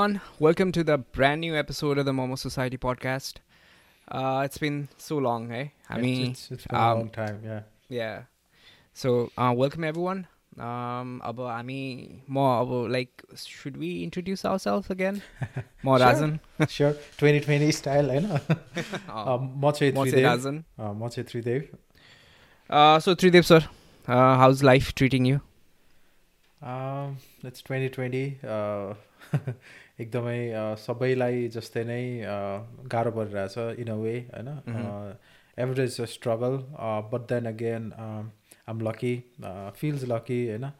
everyone. Welcome to the brand new episode of the Momo Society podcast. Uh, it's been so long, eh? I it's, mean, it's, it's been um, a long um, time, yeah. Yeah. So, uh, welcome everyone. Um, abo, mean, more abo, like, should we introduce ourselves again? More sure. Razan. sure. 2020 style, I know. Oh. Um, Moche Tridev. Uh, Moche Tridev. Uh, so, Tridev, sir, uh, how's life treating you? Um, it's 2020. Uh, एकदमै सबैलाई जस्तै नै गाह्रो परिरहेछ in a way होइन. Average struggle but then again I'm lucky feels lucky होइन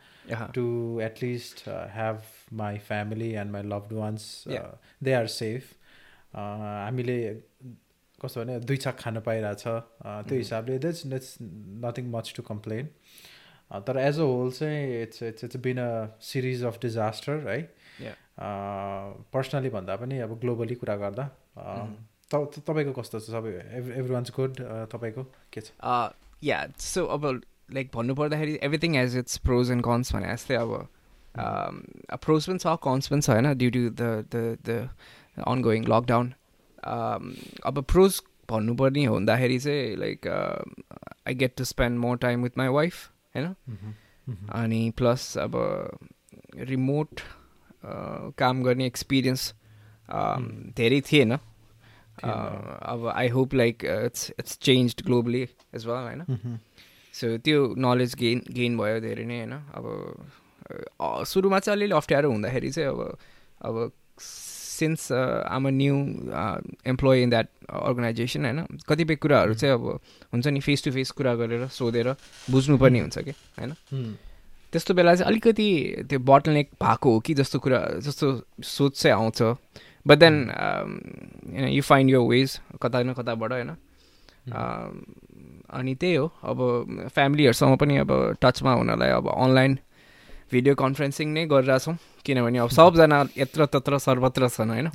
my family and my loved ones uh, Yeah. they are safe uh, हामीले कस्तो भने दुई छाक खान पाइरहेछ त्यो. हिसाबले that's that's nothing much to complain तर एज अ होल चाहिँ it's it's it's been a series of disaster है. पर्सनली भन्दा पनि अब ग्लोबली कुरा गर्दा तपाईँको कस्तो छ? सबै एभ्री वान्स गुड तपाईँको के छ? या सो अब लाइक भन्नुपर्दाखेरि everything as it's pros and cons भने जस्तै अब प्रोज पनि छ कन्स पनि छ होइन? Due to the the the ongoing lockdown अब प्रोज भन्नुपर्ने हो भन्दाखेरि चाहिँ like I get to spend more time with my wife होइन. अनि प्लस अब रिमोट काम गर्ने एक्सपिरियन्स. धेरै थिएन। अब I hope like it's it's change globally as well होइन. सो त्यो नलेज गेन गेन भयो धेरै नै होइन? अब सुरुमा चाहिँ अलिअलि अप्ठ्यारो हुँदाखेरि चाहिँ अब अब since I'm a new employee in that organisation होइन? कतिपय कुराहरू चाहिँ अब हुन्छ नि फेस टु फेस कुरा गरेर सोधेर बुझ्नुपर्ने हुन्छ कि होइन. त्यस्तो बेला चाहिँ अलिकति त्यो बोटलनेक भएको हो कि जस्तो कुरा जस्तो सोच चाहिँ आउँछ। But then you find your ways कता न कताबाट होइन? Um, अनि त्यही हो। अब फ्यामिलीहरूसँग पनि अब टचमा हुनलाई अब अनलाइन भिडियो कन्फरेन्सिङ नै गरिरहेछौँ। किनभने अब सबजना यत्र तत्र सर्वत्र छन् होइन।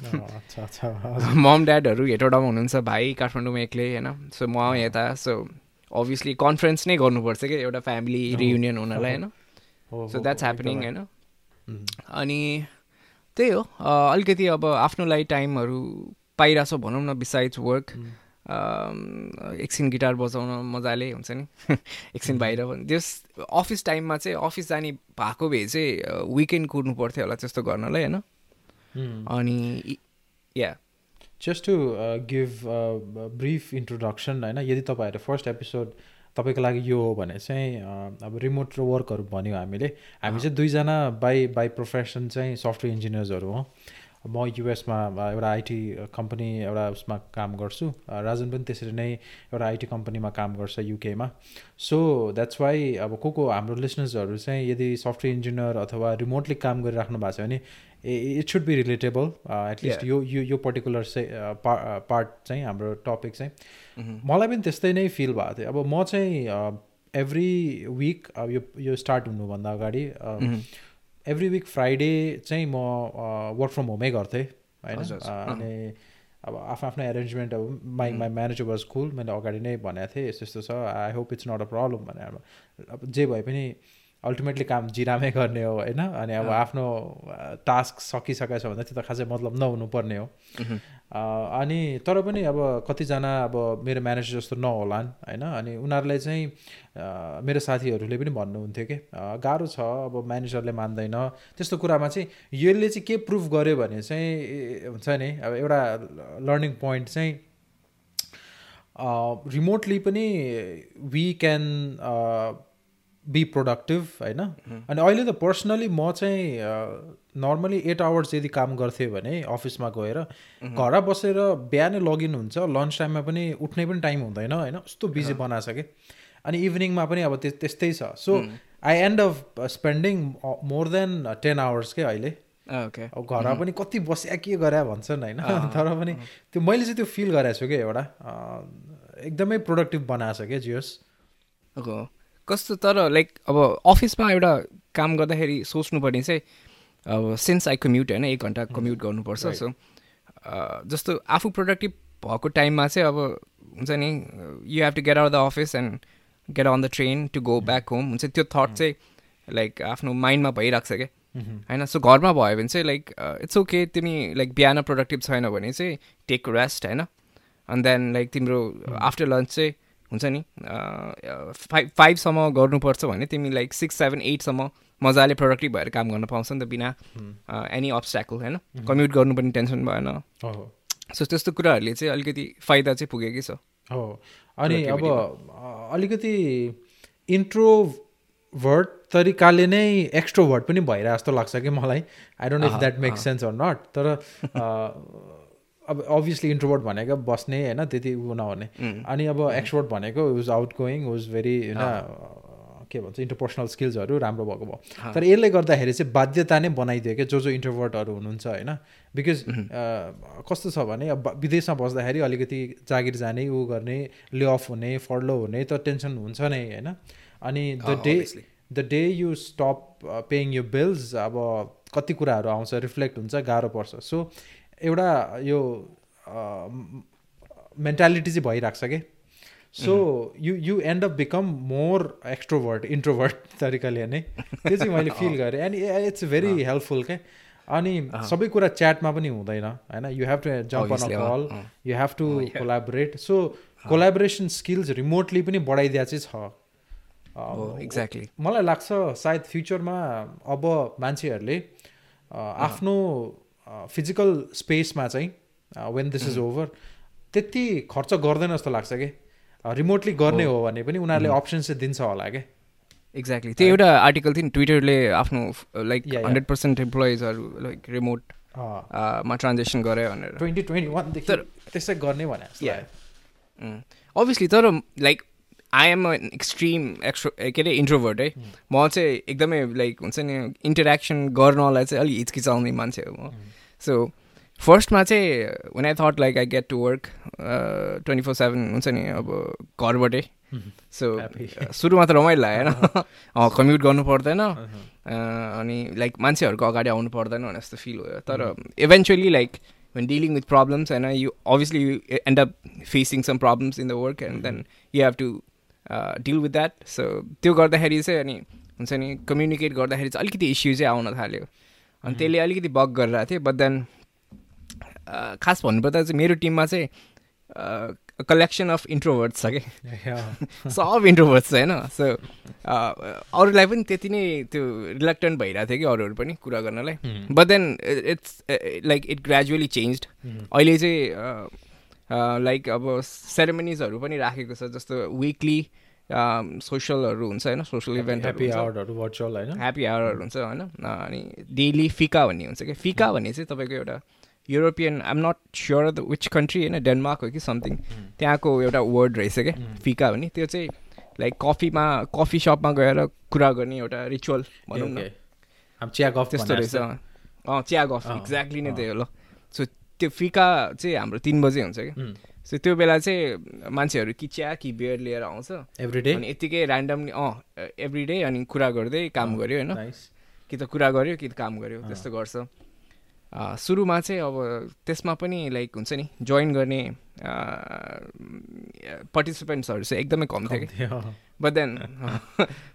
मम ड्याडहरू हेटौडामा हुनुहुन्छ भाइ काठमाडौँमा एक्लै होइन? सो म यता सो अभियसली कन्फरेन्स नै गर्नुपर्छ कि एउटा फ्यामिली. रियुनियन हुनलाई होइन? So that's happening. होइन. अनि त्यही हो अलिकति अब आफ्नोलाई टाइमहरू पाइरहेछ भनौँ न बिसाइड्स वर्क. एकछिन गिटार बजाउन मजाले हुन्छ नि एकछिन. बाहिर त्यस अफिस टाइममा चाहिँ अफिस जाने भएको भए चाहिँ विकेन्ड कुर्नु पर्थ्यो होला त्यस्तो गर्नलाई होइन. अनि yeah just to give brief introduction होइन यदि तपाईँहरू फर्स्ट एपिसोड तपाईँको लागि यो हो भने चाहिँ अब रिमोट वर्कहरू भन्यो हामीले हामी चाहिँ दुईजना बाई बाई प्रोफेसन चाहिँ सफ्टवेयर इन्जिनियर्सहरू हौँ। म युएसमा एउटा आइटी कम्पनी एउटा उसमा काम गर्छु। राजन पनि त्यसरी नै एउटा आइटी कम्पनीमा काम गर्छ युकेमा। सो द्याट्स वाइ अब को को हाम्रो लिसनर्सहरू चाहिँ यदि सफ्टवेयर इन्जिनियर अथवा रिमोटली काम गरिराख्नु भएको छ भने it should be relatable at least. यो यो यो पर्टिकुलर चाहिँ पार्ट चाहिँ हाम्रो टपिक चाहिँ। मह्म, मलाई पनि त्यस्तै नै फिल भएको थियो। अब म चाहिँ एभ्री विक अब यो यो स्टार्ट हुनुभन्दा अगाडि मह्म, एभ्री विक फ्राइडे चाहिँ म वर्क फ्रम होमै गर्थेँ होइन? अनि अब आफ्नो आफ्नो एरेन्जमेन्ट अब my my manager was cool मैले अगाडि नै भनेको थिएँ यस्तो यस्तो छ I hope it's not a problem भनेर अब जे भए पनि अल्टिमेटली काम जिरामै गर्ने हो होइन? अनि अब। आफ्नो टास्क सकिसकेको छ भने त्यो त खासै मतलब नहुनुपर्ने हो। अनि तर पनि अब कतिजना अब मेरो म्यानेजर जस्तो नहोलान् होइन? अनि उनीहरूलाई चाहिँ मेरो साथीहरूले पनि भन्नुहुन्थ्यो कि गाह्रो छ अब म्यानेजरले मान्दैन। त्यस्तो कुरामा चाहिँ यसले चाहिँ के प्रुभ गर्यो भने चाहिँ हुन्छ नि अब एउटा लर्निङ पोइन्ट चाहिँ रिमोटली पनि वी क्यान बी प्रोडक्टिभ होइन? अनि अहिले त पर्सनली म चाहिँ नर्मली एट आवर्स यदि काम गर्थेँ भने अफिसमा गएर घर बसेर बिहानै लगइन हुन्छ लन्च टाइममा पनि उठ्ने पनि टाइम हुँदैन होइन? कस्तो बिजी बनाएको छ कि? अनि इभिनिङमा पनि अब त्यस- त्यस्तै छ। So I end up spending more than ten hours के अहिले। अब घरमा पनि कति बस्या के गरे भन्छन् होइन? तर पनि त्यो मैले चाहिँ त्यो फिल गरेको छु कि एउटा एकदमै प्रोडक्टिभ बनाएको छ क्या जियोस् कस्तो तर लाइक अब अफिसमा एउटा काम गर्दाखेरि सोच्नुपर्ने चाहिँ अब सिन्स आई कम्युट होइन एक घन्टा कम्युट गर्नुपर्छ Right. सो जस्तो आफू प्रोडक्टिभ भएको टाइममा चाहिँ अब हुन्छ नि you have to get out the office and get on the train to go back home हुन्छ त्यो थट चाहिँ लाइक आफ्नो माइन्डमा भइरहेको छ क्या। होइन सो घरमा भयो भने चाहिँ लाइक इट्स ओके तिमी लाइक बिहान प्रोडक्टिभ छैन भने चाहिँ टेक रेस्ट होइन। अनि देन लाइक तिम्रो आफ्टर लन्च चाहिँ हुन्छ नि? फाइभ फाइभसम्म गर्नुपर्छ भने तिमी लाइक सिक्स सेभेन एटसम्म मजाले प्रोडक्टिभ भएर काम गर्न पाउँछ नि त बिना एनी अब्सट्याकल होइन? कम्युट गर्नु पनि टेन्सन भएन। सो त्यस्तो कुराहरूले चाहिँ अलिकति फाइदा चाहिँ पुगेकै छ हो। अनि अब अलिकति इन्ट्रोभर्ट तरिकाले नै एक्स्ट्रोभर्ट पनि भइरहेको जस्तो लाग्छ कि मलाई। I don't if that make sense or not तर अब अभियसली इन्ट्रोभर्ट भनेको बस्ने होइन त्यति उ नहुने। अनि अब एक्सट्रोभर्ट भनेको was outgoing was very होइन के भन्छ इन्टरपर्सनल स्किल्सहरू राम्रो भएको भयो। तर यसले गर्दाखेरि चाहिँ बाध्यता नै बनाइदियो क्या जो जो इन्ट्रोभर्टहरू हुनुहुन्छ होइन। बिकज कस्तो छ भने अब विदेशमा बस्दाखेरि अलिकति जागिर जाने ऊ गर्ने ले अफ हुने फर्लो हुने त टेन्सन हुन्छ नै होइन। अनि the day. The day you stop paying you bills अब कति कुराहरू आउँछ रिफ्लेक्ट हुन्छ गाह्रो पर्छ। सो एउटा यो मेन्टालिटी चाहिँ भइरहेको छ कि? So you you end up become more extrovert introvert तरिकाले नै। त्यो चाहिँ मैले फिल गरेँ। एन्ड इट्स भेरी हेल्पफुल क्या अनि सबै कुरा च्याटमा पनि हुँदैन होइन? You have to jump on a. Call. You have to collaborate so collaboration skills remotely पनि बढाइदिया चाहिँ छ। एक्ज्याक्टली मलाई लाग्छ सायद फ्युचरमा अब मान्छेहरूले आफ्नो फिजिकल स्पेसमा चाहिँ वेन दिस इज ओभर त्यति खर्च गर्दैन जस्तो लाग्छ कि? रिमोटली गर्ने हो। भने पनि उनीहरूले अप्सन चाहिँ दिन्छ होला क्या एक्ज्याक्टली त्यो एउटा आर्टिकल थियो नि ट्विटरले आफ्नो लाइक. हन्ड्रेड पर्सेन्ट इम्प्लोइजहरू लाइक रिमोट मा ट्रान्जेक्सन गऱ्यो भनेर। ट्वेन्टी ट्वेन्टी वानदेखि त्यसै गर्ने भने। अभियसली तर like I am extreme extro के अरे इन्ट्रोभर्ट है। म चाहिँ एकदमै लाइक हुन्छ नि इन्टरेक्सन गर्नलाई चाहिँ अलिक हिचकिचाउने मान्छे हो म। सो फर्स्टमा चाहिँ one I thought like I get to work twenty four seven हुन्छ नि अब घरबाटै। So Happy. सुरुमा त रमाइलो लाग्यो होइन कम्युट गर्नु पर्दैन। अनि लाइक मान्छेहरूको अगाडि आउनु पर्दैन भने जस्तो फिल भयो। तर eventually like when dealing with problems and uh, you obviously you end up facing some problems in the work and then you have to deal with that. So त्यो गर्दाखेरि चाहिँ अनि हुन्छ नि कम्युनिकेट गर्दाखेरि चाहिँ अलिकति इस्यु चाहिँ आउन थाल्यो। अनि त्यसले अलिकति बग गरिरहेको थियो बट देन खास भन्नुपर्दा चाहिँ मेरो टिममा चाहिँ कलेक्सन अफ इन्ट्रोभर्ट्स छ कि. सब इन्ट्रोभर्ट्स होइन? सो अरूलाई पनि त्यति नै त्यो रिलेक्टेन्ट भइरहेको थियो कि अरूहरू पनि कुरा गर्नलाई। But then it's like it gradually change अहिले चाहिँ लाइक अब सेरेमनिजहरू पनि राखेको छ जस्तो विकली सोसियलहरू हुन्छ होइन सोसियल ह्याप्पी इभेन्टहरू आवरहरू भर्चुअल होइन? ह्याप्पी आवरहरू हुन्छ होइन। अनि डेली फिका भन्ने हुन्छ क्या। फिका भन्ने चाहिँ तपाईँको एउटा European I'm not sure the which country होइन डेनमार्क हो कि समथिङ त्यहाँको एउटा वर्ड रहेछ क्या फिका भन्ने। त्यो चाहिँ लाइक कफीमा कफी सपमा गएर कुरा गर्ने एउटा रिचुअल भनौँ न। चिया गफ त्यस्तो रहेछ। अँ। चिया गफ एक्ज्याक्टली नै। त्यही हो ल। सो त्यो फिका चाहिँ हाम्रो तिन बजे हुन्छ कि सो त्यो बेला चाहिँ मान्छेहरू कि चिया कि बियर लिएर आउँछ। Every day? अनि यत्तिकै ऱ्यान्डमली अँ एभ्री डे अनि कुरा गर्दै काम गऱ्यो होइन. कि त कुरा गर्यो कि त काम गर्यो त्यस्तो गर्छ। सुरुमा चाहिँ अब त्यसमा पनि लाइक हुन्छ नि जोइन गर्ने पार्टिसिपेन्ट्सहरू चाहिँ एकदमै कम थियो कि बट देन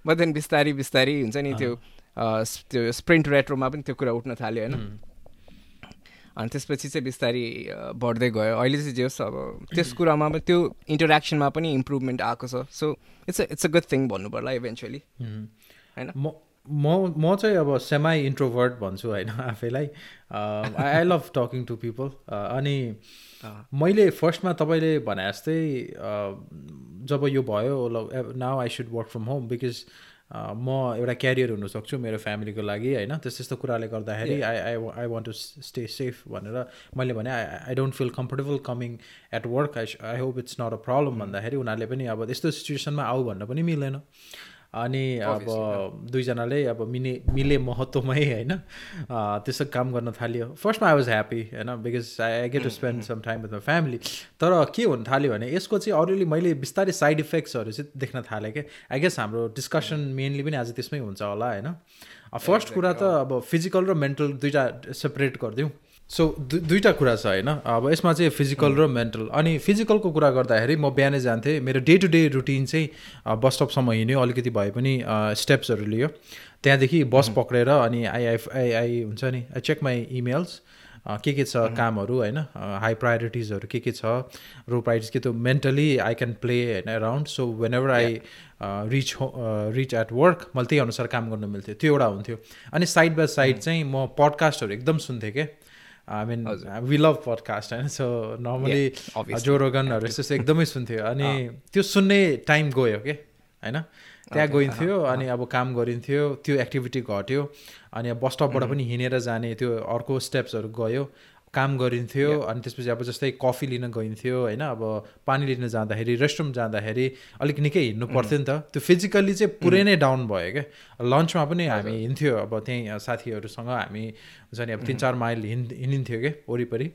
बट देन बिस्तारी बिस्तारी हुन्छ नि त्यो त्यो स्प्रिन्ट रेट्रोमा पनि त्यो कुरा उठ्न थाल्यो होइन। अनि त्यसपछि चाहिँ बिस्तारी बढ्दै गयो। अहिले चाहिँ जे होस् अब त्यस कुरामा पनि त्यो इन्टरेक्सनमा पनि इम्प्रुभमेन्ट आएको छ। So it's it's a good thing भन्नु पर्ला इभेन्चुली. होइन? म म म चाहिँ अब सेमाई इन्ट्रोभर्ट भन्छु होइन आफैलाई। I love talking to people अनि मैले फर्स्टमा तपाईँले भने जस्तै जब यो भयो now I should work from home because म एउटा क्यारियर हुनसक्छु मेरो फ्यामिलीको लागि होइन? त्यस्तो त्यस्तो कुराले गर्दाखेरि I I I want to stay safe भनेर मैले भने I I don't feel comfortable coming at work I I hope it's not a problem भन्दाखेरि उनीहरूले पनि अब त्यस्तो सिचुएसनमा आऊ भन्न पनि मिलेन। अनि अब दुईजनाले अब मिने मिले महत्त्वमै होइन? त्यसो काम गर्न थाल्यो। फर्स्टमा आई वाज ह्याप्पी होइन? Because I I get to spend some time with my family तर के हुन थाल्यो भने यसको चाहिँ अरूले मैले बिस्तारै साइड इफेक्ट्सहरू चाहिँ देख्न थालेँ क्या आई गेस हाम्रो डिस्कसन मेनली पनि आज त्यसमै हुन्छ होला होइन? फर्स्ट कुरा त अब फिजिकल र मेन्टल दुइटा सेपरेट गरिदिउँ। सो दु दुईवटा कुरा छ होइन। अब यसमा चाहिँ फिजिकल र मेन्टल अनि फिजिकलको कुरा गर्दाखेरि म बिहानै जान्थेँ। मेरो डे टु डे रुटिन चाहिँ बस स्टपसम्म हिँड्यो। अलिकति भए पनि स्टेप्सहरू लियो। त्यहाँदेखि बस पक्रेर अनि आई आई आई आई हुन्छ नि आई चेक माई इमेल्स के के छ कामहरू होइन? हाई प्रायोरिटिजहरू के के छ? रो प्रायोरिटिज के त्यो मेन्टली आई क्यान प्ले होइन around so whenever I reach हो रिच एट वर्क मैले त्यही अनुसार काम गर्नु मिल्थ्यो। त्यो एउटा हुन्थ्यो। अनि साइड बाई साइड चाहिँ म पडकास्टहरू एकदम सुन्थेँ क्या I mean we love podcast होइन सो नर्मली obviously. जो रोगनहरू यस्तो यस्तो एकदमै सुन्थ्यो। अनि त्यो सुन्ने टाइम गयो के होइन? त्यहाँ गइन्थ्यो अनि अब काम गरिन्थ्यो त्यो एक्टिभिटी घट्यो अनि अब बस स्टपबाट पनि हिँडेर जाने त्यो अर्को स्टेप्सहरू गयो। काम गरिन्थ्यो अनि त्यसपछि अब जस्तै कफी लिन गइन्थ्यो होइन अब पानी लिन जाँदाखेरि रेस्टरुम जाँदाखेरि अलिक निकै हिँड्नु पर्थ्यो नि त। त्यो फिजिकल्ली चाहिँ पुरै नै डाउन भयो क्या। लन्चमा पनि हामी हिँड्थ्यो अब त्यहीँ साथीहरूसँग हामी हुन्छ नि अब तिन चार माइल हिँड हिँडिन्थ्यो क्या वरिपरि।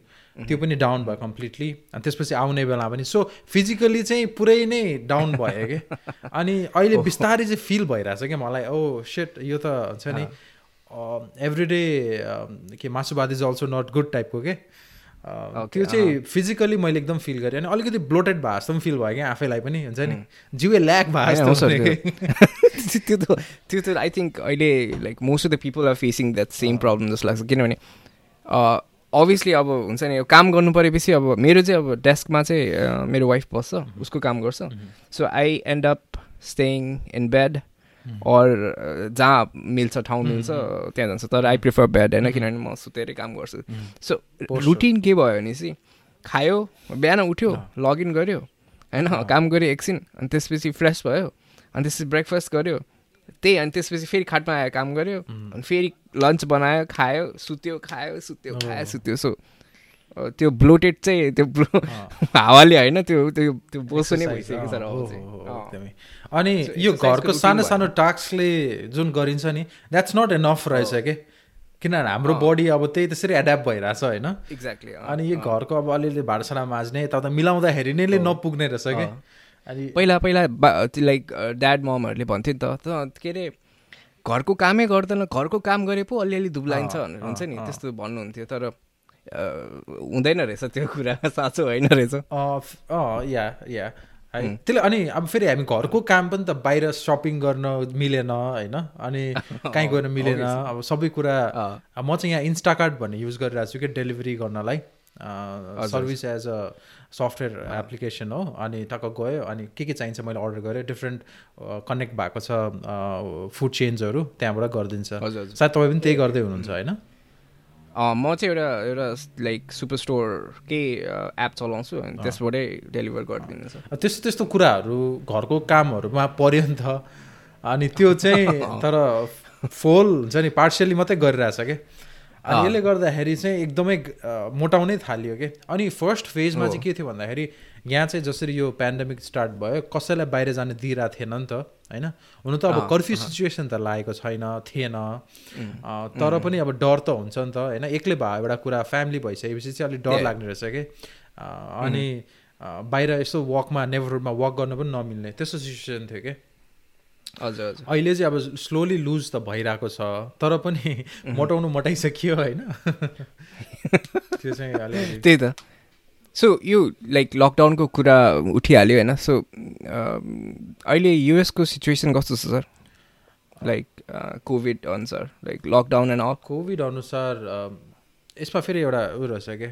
त्यो पनि डाउन भयो कम्प्लिटली। अनि त्यसपछि आउने बेला पनि सो फिजिकल्ली चाहिँ पुरै नै डाउन भयो क्या। अनि अहिले बिस्तारै चाहिँ फिल भइरहेछ क्या मलाई। ओ सेट यो त हुन्छ नि एभ्री डे के मासुवाद इज अल्सो नट गुड टाइपको के त्यो चाहिँ फिजिकली मैले एकदम फिल गरेँ अनि अलिकति ब्लोटेड भए जस्तो पनि फिल भयो क्या? आफैलाई पनि हुन्छ नि? जिउै ल्याक जस्तो हुने त्यो त त्यो त आई थिङ्क अहिले like most of the people are facing that same problem जस्तो लाग्छ। किनभने अभियसली अब हुन्छ नि काम गर्नु परेपछि अब मेरो चाहिँ अब डेस्कमा चाहिँ अ, मेरो वाइफ बस्छ उसको काम गर्छ। So I end up staying in bed or जहाँ मिल्छ ठाउँ मिल्छ त्यहाँ जान्छ। तर आई प्रिफर बेड होइन किनभने म सुतेरै काम गर्छु। सो रुटिन के भयो भने चाहिँ खायो बिहान उठ्यो लगइन गऱ्यो होइन काम गऱ्यो एकछिन अनि त्यसपछि फ्रेस भयो अनि त्यसपछि ब्रेकफास्ट गऱ्यो त्यही अनि त्यसपछि फेरि खाटमा आयो काम गऱ्यो अनि फेरि लन्च बनायो खायो सुत्यो खायो सुत्यो खायो सुत्यो सो त्यो ब्लोटेड चाहिँ त्यो ब्लो हावाले होइन त्यो त्यो त्यो बोसो नै भइसकेको छ र। एकदमै। अनि यो घरको सानो सानो टास्कले जुन गरिन्छ नि द्याट्स नट एनफ रहेछ कि? किनभने हाम्रो बडी अब त्यही त्यसरी एड्याप्ट भइरहेछ होइन। एक्ज्याक्टली अनि यो घरको अब अलिअलि भाँडासाँडा माझ्ने यताउता मिलाउँदाखेरि नै नपुग्ने रहेछ कि? अनि पहिला पहिला लाइक ड्याड ममहरूले भन्थ्यो नि त त के अरे घरको कामै गर्दैन घरको काम गरे पो अलिअलि दुब्लाइन्छ भनेर हुन्छ नि त्यस्तो भन्नुहुन्थ्यो। तर हुँदैन रहेछ त्यो कुरा साँचो होइन रहेछ। या या है। त्यसले अनि अब फेरि हामी घरको काम पनि त बाहिर सपिङ गर्न मिलेन होइन? अनि कहीँ गएर मिलेन। अब सबै कुरा म चाहिँ यहाँ इन्स्टाकार्ट भन्ने युज गरिरहेको छु कि डेलिभरी गर्नलाई। Service as a software application हो। अनि टक्क गयो अनि के के चाहिन्छ मैले अर्डर गरेँ। डिफ्रेन्ट कनेक्ट भएको छ फुड चेन्जहरू त्यहाँबाट गरिदिन्छ। सायद तपाईँ पनि त्यही गर्दै हुनुहुन्छ होइन? म चाहिँ एउटा एउटा लाइक सुपर स्टोरकै एप चलाउँछु अनि त्यसबाटै डेलिभर गरिदिनु त्यस्तो त्यस्तो कुराहरू घरको कामहरूमा पर्यो नि त। अनि त्यो चाहिँ तर फोल हुन्छ नि पार्सियली मात्रै गरिरहेछ कि? अनि यसले गर्दाखेरि चाहिँ एकदमै मोटाउनै थाल्यो कि? अनि फर्स्ट फेजमा चाहिँ के थियो भन्दाखेरि यहाँ चाहिँ जसरी यो पेन्डेमिक स्टार्ट भयो कसैलाई बाहिर जान दिइरहेको थिएन नि त होइन? हुनु त अब कर्फ्यू सिचुएसन त लागेको छैन थिएन। तर पनि अब डर त हुन्छ नि त होइन? एक्लै भयो एउटा कुरा फ्यामिली भइसकेपछि चाहिँ अलिक डर लाग्ने रहेछ कि? अनि बाहिर यसो वकमा नेबरहुडमा वक गर्न पनि नमिल्ने त्यस्तो सिचुएसन थियो कि? हजुर अहिले चाहिँ अब स्लोली लुज त भइरहेको छ तर पनि मोटाउनु मोटाइसकियो होइन। त्यो चाहिँ त्यही त। सो यो लाइक लकडाउनको कुरा उठिहाल्यो होइन। सो अहिले युएसको सिचुएसन कस्तो छ सर? लाइक कोभिड अनुसार like lockdown and all COVID अनुसार यसमा फेरि एउटा उयो रहेछ कि?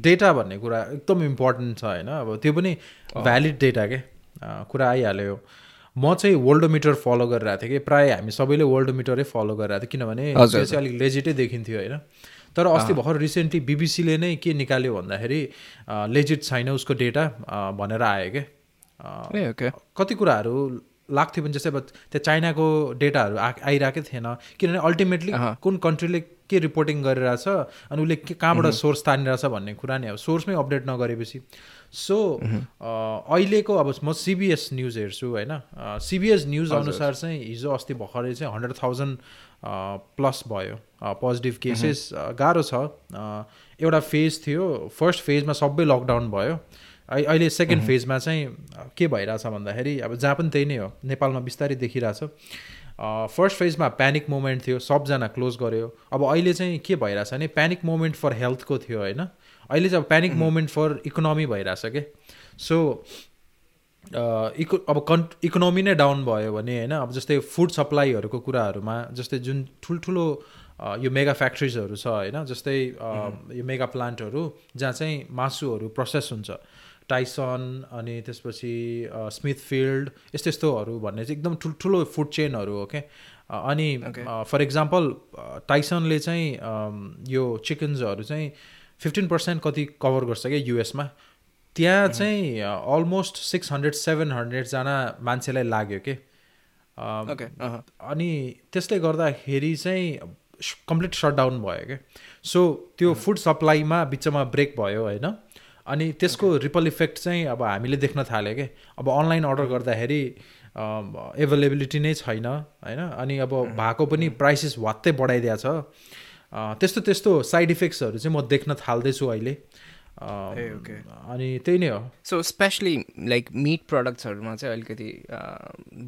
डेटा भन्ने कुरा एकदम इम्पोर्टेन्ट छ होइन। अब त्यो पनि भ्यालिड डेटा के? कुरा आइहाल्यो। म चाहिँ वर्ल्डोमिटर फलो गरिरहेको थिएँ कि प्रायः हामी सबैले वर्ल्डोमिटरै फलो गरिरहेको थियो किनभने त्यो चाहिँ अलिक लेजिटै देखिन्थ्यो होइन। तर अस्ति भर्खर रिसेन्टली बिबिसीले नै के निकाल्यो भन्दाखेरि लेजिट छैन उसको डेटा भनेर आयो क्या कति कुराहरू लाग्थ्यो भने जस्तै अब त्यो चाइनाको डेटाहरू आ आइरहेकै थिएन। किनभने अल्टिमेटली। कुन कन्ट्रीले के रिपोर्टिङ गरिरहेछ अनि उसले के कहाँबाट सोर्स तानिरहेछ भन्ने कुरा नि अब सोर्समै अपडेट नगरेपछि। सो अहिलेको अब म सिबिएस न्युज हेर्छु होइन? सिबिएस न्युज अनुसार चाहिँ हिजो अस्ति भर्खरै चाहिँ हन्ड्रेड थाउजन्ड प्लस भयो पोजिटिभ केसेस गाह्रो छ। एउटा फेज थियो फर्स्ट फेजमा सबै लकडाउन भयो। अहि- अहिले सेकेन्ड फेजमा चाहिँ अ, के भइरहेछ भन्दाखेरि अब जहाँ पनि त्यही नै हो नेपालमा बिस्तारै देखिरहेछ। फर्स्ट फेजमा प्यानिक मोमेन्ट थियो सबजना क्लोज गर्यो। अब अहिले चाहिँ के भइरहेछ भने प्यानिक मोमेन्ट फर हेल्थको थियो होइन? अहिले चाहिँ अब प्यानिक मोमेन्ट फर इकोनोमी भइरहेछ कि? सो इको अब कन् इकोनोमी नै डाउन भयो भने होइन अब जस्तै फुड सप्लाईहरूको कुराहरूमा जस्तै जुन ठुल्ठुलो यो मेगा फ्याक्ट्रिजहरू छ होइन जस्तै यो मेगा प्लान्टहरू जहाँ चाहिँ मासुहरू प्रोसेस हुन्छ। टाइसन अनि त्यसपछि स्मिथ फिल्ड यस्तो यस्तोहरू भन्ने चाहिँ एकदम ठुल्ठुलो फुड चेनहरू हो क्या अनि फर इक्जाम्पल टाइसनले चाहिँ यो चिकन्सहरू चाहिँ फिफ्टिन पर्सेन्ट कति कभर गर्छ क्या युएसमा त्यहाँ चाहिँ अलमोस्ट सिक्स हन्ड्रेड सेभेन हन्ड्रेडजना मान्छेलाई लाग्यो कि। अनि त्यसले गर्दाखेरि चाहिँ कम्प्लिट सटडाउन भयो क्या सो त्यो फुड सप्लाईमा बिचमा ब्रेक भयो होइन। अनि त्यसको रिपल इफेक्ट चाहिँ अब हामीले देख्न थाल्यो क्या अब अनलाइन अर्डर गर्दाखेरि एभाइलेबिलिटी नै छैन होइन। अनि अब भएको पनि प्राइसेस वात्तै बढाइदिएको छ। त्यस्तो त्यस्तो साइड इफेक्ट्सहरू चाहिँ म देख्न थाल्दैछु अहिले। अनि त्यही नै हो। सो स्पेसली लाइक मिट प्रडक्ट्सहरूमा चाहिँ अलिकति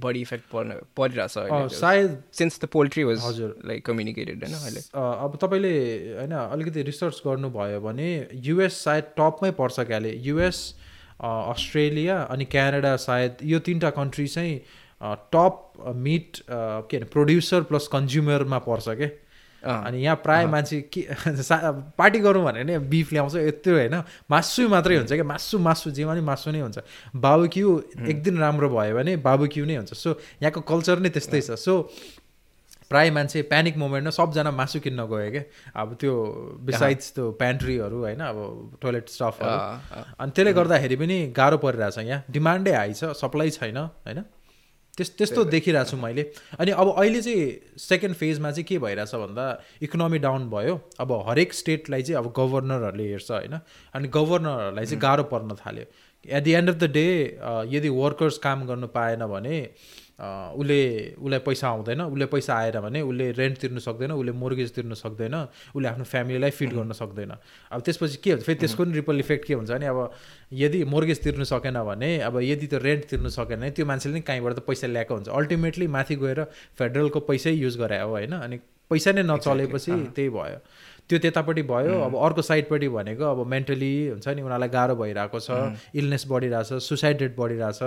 बढी इफेक्ट पर्न परिरहेछ सायद सिन्स द पोल्ट्री वाज हजुर। लाइक कम्युनिकेटेड होइन अहिले। अब तपाईँले होइन अलिकति रिसर्च गर्नुभयो भने युएस सायद टपमै पर्छ क्याले। युएस अस्ट्रेलिया अनि क्यानाडा सायद यो तिनवटा कन्ट्री चाहिँ टप मिट के अरे प्रड्युसर प्लस कन्ज्युमरमा पर्छ क्या अनि यहाँ प्रायः मान्छे के पार्टी गरौँ भने नि बिफ ल्याउँछ यत्रो होइन। मासु मात्रै हुन्छ क्या। मासु मासु जेमा नि मासु नै हुन्छ। बाबुक्यु एक दिन राम्रो भयो भने बाबुक्यु नै हुन्छ। सो यहाँको कल्चर नै त्यस्तै छ। सो प्राय मान्छे प्यानिक मोमेन्टमा सबजना मासु किन्न गयो क्या। अब त्यो बिसाइड्स त्यो प्यान्ट्रीहरू होइन अब टोइलेट स्टफहरू अनि त्यसले गर्दाखेरि पनि गाह्रो परिरहेछ यहाँ। डिमान्डै हाई छ सप्लाई छैन होइन? त्यस त्यस्तो देखिरहेको छु मैले। अनि अब अहिले चाहिँ सेकेन्ड फेजमा चाहिँ के भइरहेछ भन्दा इकोनोमी डाउन भयो। अब हरेक स्टेटलाई चाहिँ अब गभर्नरहरूले हेर्छ होइन? अनि गभर्नरहरूलाई चाहिँ गाह्रो पर्न थाल्यो। At the end of the day यदि वर्कर्स काम गर्नु पाएन भने उसले उसलाई पैसा आउँदैन उसले पैसा आएर भने उसले रेन्ट तिर्नु सक्दैन उसले मोर्गेज तिर्नु सक्दैन उसले आफ्नो फ्यामिलीलाई फिड गर्न सक्दैन। अब त्यसपछि के हुन्छ फेरि त्यसको पनि रिपल इफेक्ट के हुन्छ भने अब यदि मोर्गेज तिर्नु सकेन भने अब यदि त्यो रेन्ट तिर्नु सकेन भने त्यो मान्छेले नि कहीँबाट त पैसा ल्याएको हुन्छ। अल्टिमेटली माथि गएर फेडरलको पैसै युज गरे हो होइन? अनि पैसा नै नचलेपछि त्यही भयो। त्यो त्यतापट्टि भयो। अब अर्को साइडपट्टि भनेको अब मेन्टली हुन्छ नि उनीहरूलाई गाह्रो भइरहेको छ इलनेस बढिरहेछ सुसाइड रेट बढिरहेछ।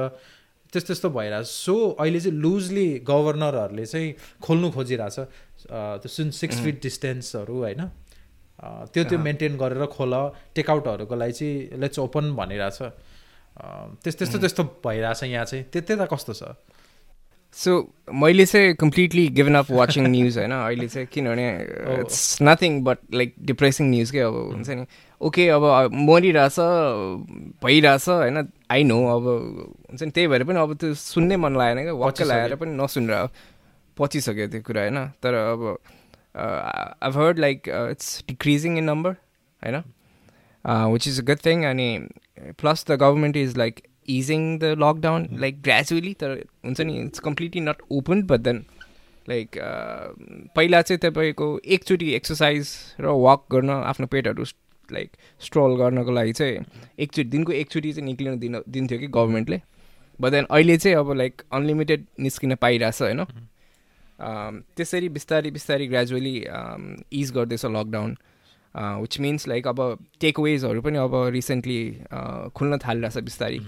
त्यस्तो त्यस्तो भइरहेछ। सो अहिले चाहिँ लुजली गभर्नरहरूले चाहिँ खोल्नु खोजिरहेछ त्यो सुन सिक्स फिट डिस्टेन्सहरू होइन? त्यो त्यो मेन्टेन गरेर खोल टेकआउटहरूको लागि चाहिँ लेट्स ओपन भनिरहेछ। त्यस्तो त्यस्तो त्यस्तो भइरहेछ यहाँ चाहिँ। त्यो त्यता कस्तो छ? सो मैले चाहिँ completely given up watching news होइन? अहिले चाहिँ किनभने it's nothing but like depressing news के अब हुन्छ नि? ओके अब मरिरहेछ भइरहेछ होइन? आई नो अब हुन्छ नि त्यही भएर पनि अब त्यो सुन्नै मन लागेन क्या। वाक्क लगाएर पनि नसुनेर पचिसक्यो त्यो कुरा होइन? तर अब I heard like it's decreasing in number होइन? Which is a good thing अनि plus the government is like easing the lockdown like gradually तर हुन्छ नि it's completely not open but then like पहिला चाहिँ तपाईँको एकचोटि एक्सर्साइज र वाक गर्न आफ्नो पेटहरू लाइक स्ट्रोल गर्नको लागि चाहिँ एकचोटि दिनको एकचोटि चाहिँ निक्लिन दिन दिन्थ्यो कि गभर्मेन्टले बट देन अहिले चाहिँ अब लाइक अनलिमिटेड निस्किन पाइरहेछ होइन? त्यसरी बिस्तारै बिस्तारै ग्रेजुअली इज गर्दैछ लकडाउन विच मिन्स लाइक अब टेक वेजहरू पनि अब रिसेन्टली खुल्न थालिरहेछ बिस्तारै।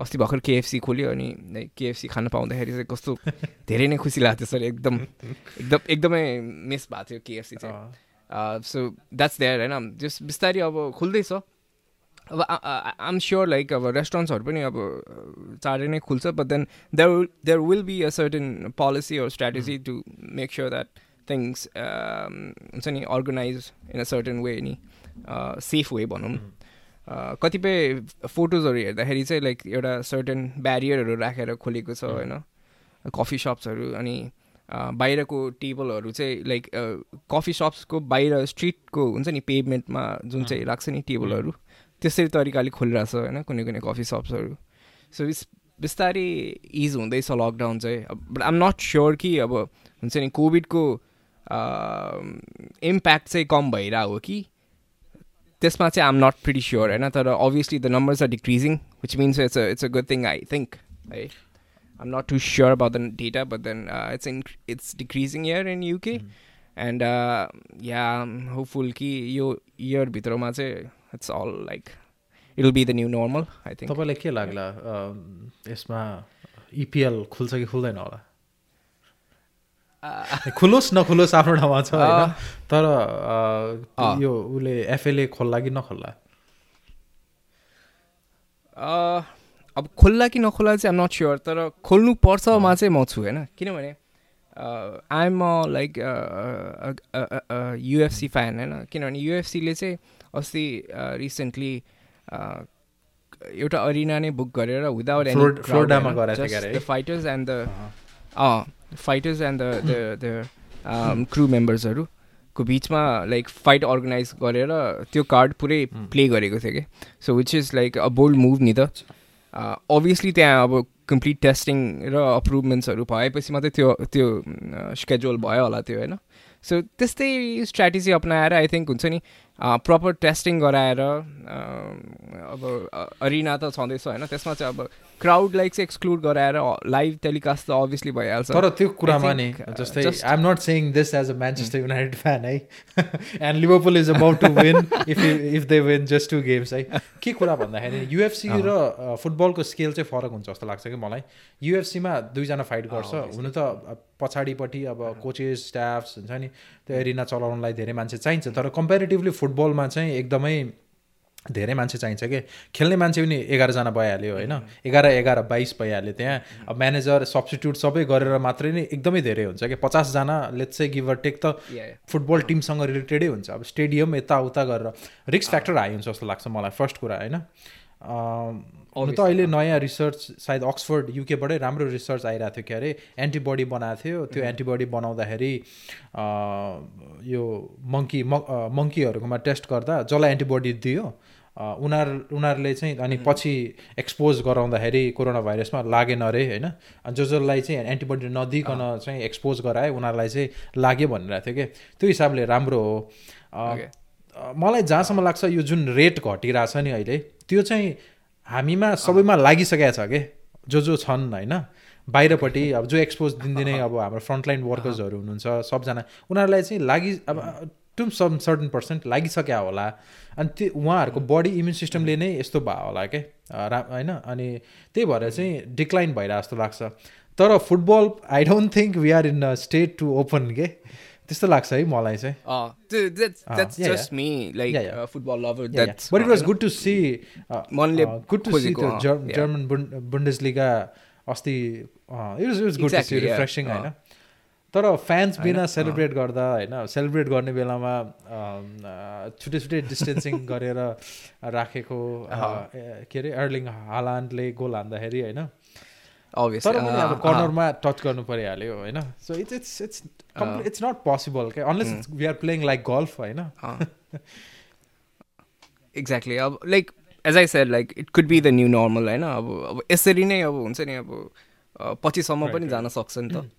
अस्ति भर्खर केएफसी खोल्यो अनि लाइक केएफसी खान पाउँदाखेरि चाहिँ कस्तो धेरै नै खुसी लाग्थ्यो सर। एकदम एकदम एकदमै मिस भएको थियो केएफसी चाहिँ। सो द्याट्स देयर होइन जस बिस्तारै अब खुल्दैछ। अब आइएम स्योर लाइक अब रेस्टुरेन्ट्सहरू पनि अब चाँडै नै खुल्छ but then there there will be a certain policy or strategy to make sure that things हुन्छ नि organise in a certain way नि सेफ वे भनौँ। कतिपय फोटोजहरू हेर्दाखेरि चाहिँ लाइक एउटा सर्टन ब्यारियरहरू राखेर खोलेको छ होइन। कफी सप्सहरू अनि बाहिरको टेबलहरू चाहिँ लाइक कफी सप्सको बाहिर स्ट्रिटको हुन्छ नि पेभमेन्टमा जुन चाहिँ राख्छ नि टेबलहरू त्यसरी तरिकाले खोलिरहेछ होइन कुनै कुनै कफी सप्सहरू। सो बिस्तारै इज हुँदैछ लकडाउन चाहिँ। बट आम नट स्योर कि अब हुन्छ नि कोभिडको इम्प्याक्ट चाहिँ कम भइरहेको हो कि? त्यसमा चाहिँ आम नट प्रिटी स्योर होइन? तर obviously the numbers are decreasing which means it's it's a good thing I think है? I'm not too sure about the data, but then uh, it's in it's decreasing here in UK, Mhm. and uh, yeah, I'm hopeful कि यो year भित्रमा चाहिँ it's all like it'll be the new normal. I think. तपाईँलाई के लाग्ला यसमा EPL खुल्छ कि खुल्दैन होला Uh, खुलोस् नखुलोस् आफ्नो ठाउँमा छ होइन। तर। यो उसले एफएलए खोल्ला कि नखोल्ला uh, अब खोल्ला कि नखोल्ला चाहिँ आम नट स्योर तर खोल्नु पर्छमा चाहिँ म छु होइन किनभने आइएम लाइक युएफसी फ्यान होइन किनभने युएफसीले चाहिँ अस्ति रिसेन्टली एउटा अरिना नै बुक गरेर without? The fighters and the uh. Fighters and the the crew मेम्बर्सहरूको बिचमा लाइक फाइट अर्गनाइज गरेर त्यो कार्ड पुरै. प्ले गरेको थियो कि so which is like a bold move नि त अभियसली त्यहाँ अब कम्प्लिट टेस्टिङ र अप्रुभमेन्ट्सहरू भएपछि मात्रै त्यो त्यो स्केड्युल भयो होला त्यो होइन? सो त्यस्तै स्ट्राटेजी अप्नाएर आई थिङ्क हुन्छ नि प्रपर टेस्टिङ गराएर अब अरिना त छँदैछ होइन। त्यसमा चाहिँ अब क्राउडलाई चाहिँ एक्सक्लुड गराएर लाइभ टेलिकास्ट त अभियसली भइहाल्छ। तर त्यो कुरामा नि जस्तै I'm not saying this as a Manchester United fan है and Liverpool is about to win if if they win just two games है के कुरा भन्दाखेरि युएफसी। र फुटबलको स्केल चाहिँ फरक हुन्छ जस्तो लाग्छ कि मलाई? युएफसीमा दुईजना फाइट गर्छ। हुनु त पछाडिपट्टि अब कोचेस स्टाफ्स हुन्छ नि। त्यो एरिना चलाउनलाई धेरै मान्छे चाहिन्छ। तर कम्पेरिटिभली फुटबलमा चाहिँ एकदमै धेरै मान्छे चाहिन्छ कि? खेल्ने मान्छे पनि एघारजना भइहाल्यो होइन? एघार एघार बाइस भइहाल्यो त्यहाँ। अब म्यानेजर सब्सटिट्युट सबै गरेर मात्रै नै एकदमै धेरै हुन्छ कि? पचासजना लेट्स चाहिँ गिभर टेक त. फुटबल टिमसँग रिलेटेडै हुन्छ। अब स्टेडियम यताउता गरेर रिक्स फ्याक्टर हाई हुन्छ जस्तो लाग्छ मलाई फर्स्ट कुरा होइन? हुनु त अहिले नयाँ रिसर्च सायद अक्सफोर्ड युकेबाटै राम्रो रिसर्च आइरहेको थियो के अरे एन्टिबडी बनाएको थियो। त्यो एन्टिबडी बनाउँदाखेरि अ, यो मङ्की मङ्कीहरूकोमा टेस्ट गर्दा जसलाई एन्टिबडी दियो उनीहरू उनीहरूले चाहिँ अनि पछि एक्सपोज गराउँदाखेरि कोरोना भाइरसमा लागेन अरे होइन? अनि जो जसलाई चाहिँ एन्टिबडी नदिकन चाहिँ एक्सपोज गराए उनीहरूलाई चाहिँ लाग्यो भनिरहेको थियो कि? त्यो हिसाबले राम्रो हो। मलाई जहाँसम्म लाग्छ यो जुन रेट घटिरहेछ नि अहिले त्यो चाहिँ हामीमा सबैमा लागिसकेको छ कि? जो जो छन् होइन? बाहिरपट्टि अब जो एक्सपोज दिनदिनै अब हाम्रो फ्रन्टलाइन वर्कर्सहरू हुनुहुन्छ सबजना उनीहरूलाई चाहिँ लागि अब टु सम सर्टन पर्सेन्ट लागिसक्यो होला। अनि त्यो उहाँहरूको बडी इम्युन सिस्टमले नै यस्तो भयो होला के? रा होइन? अनि त्यही भएर चाहिँ डिक्लाइन भइरहेको जस्तो लाग्छ। तर football I don't think we are in a state to open के? त्यस्तो लाग्छ है मलाई चाहिँ। Just me like football lover but it was good to see मनले गुड टु सी त्यो जर्मन बुन्डेस लिगा अस्ति it was it was good to see refreshing होइन। तर फ्यान्स बिना सेलिब्रेट गर्दा होइन सेलिब्रेट गर्ने बेलामा छुट्टै छुट्टै डिस्टेन्सिङ गरेर राखेको के अरे अर्लिङ हालान्डले गोल हान्दाखेरि होइन। तर पनि अब कर्नरमा टच गर्नु परिहाल्यो होइन? So it's it's it's. It's not possible क्या unless we are playing like golf होइन? exactly. अब like as I said, like it could be the new normal, होइन? अब अब यसरी नै अब हुन्छ नि अब पछिसम्म पनि. जान सक्छ नि त।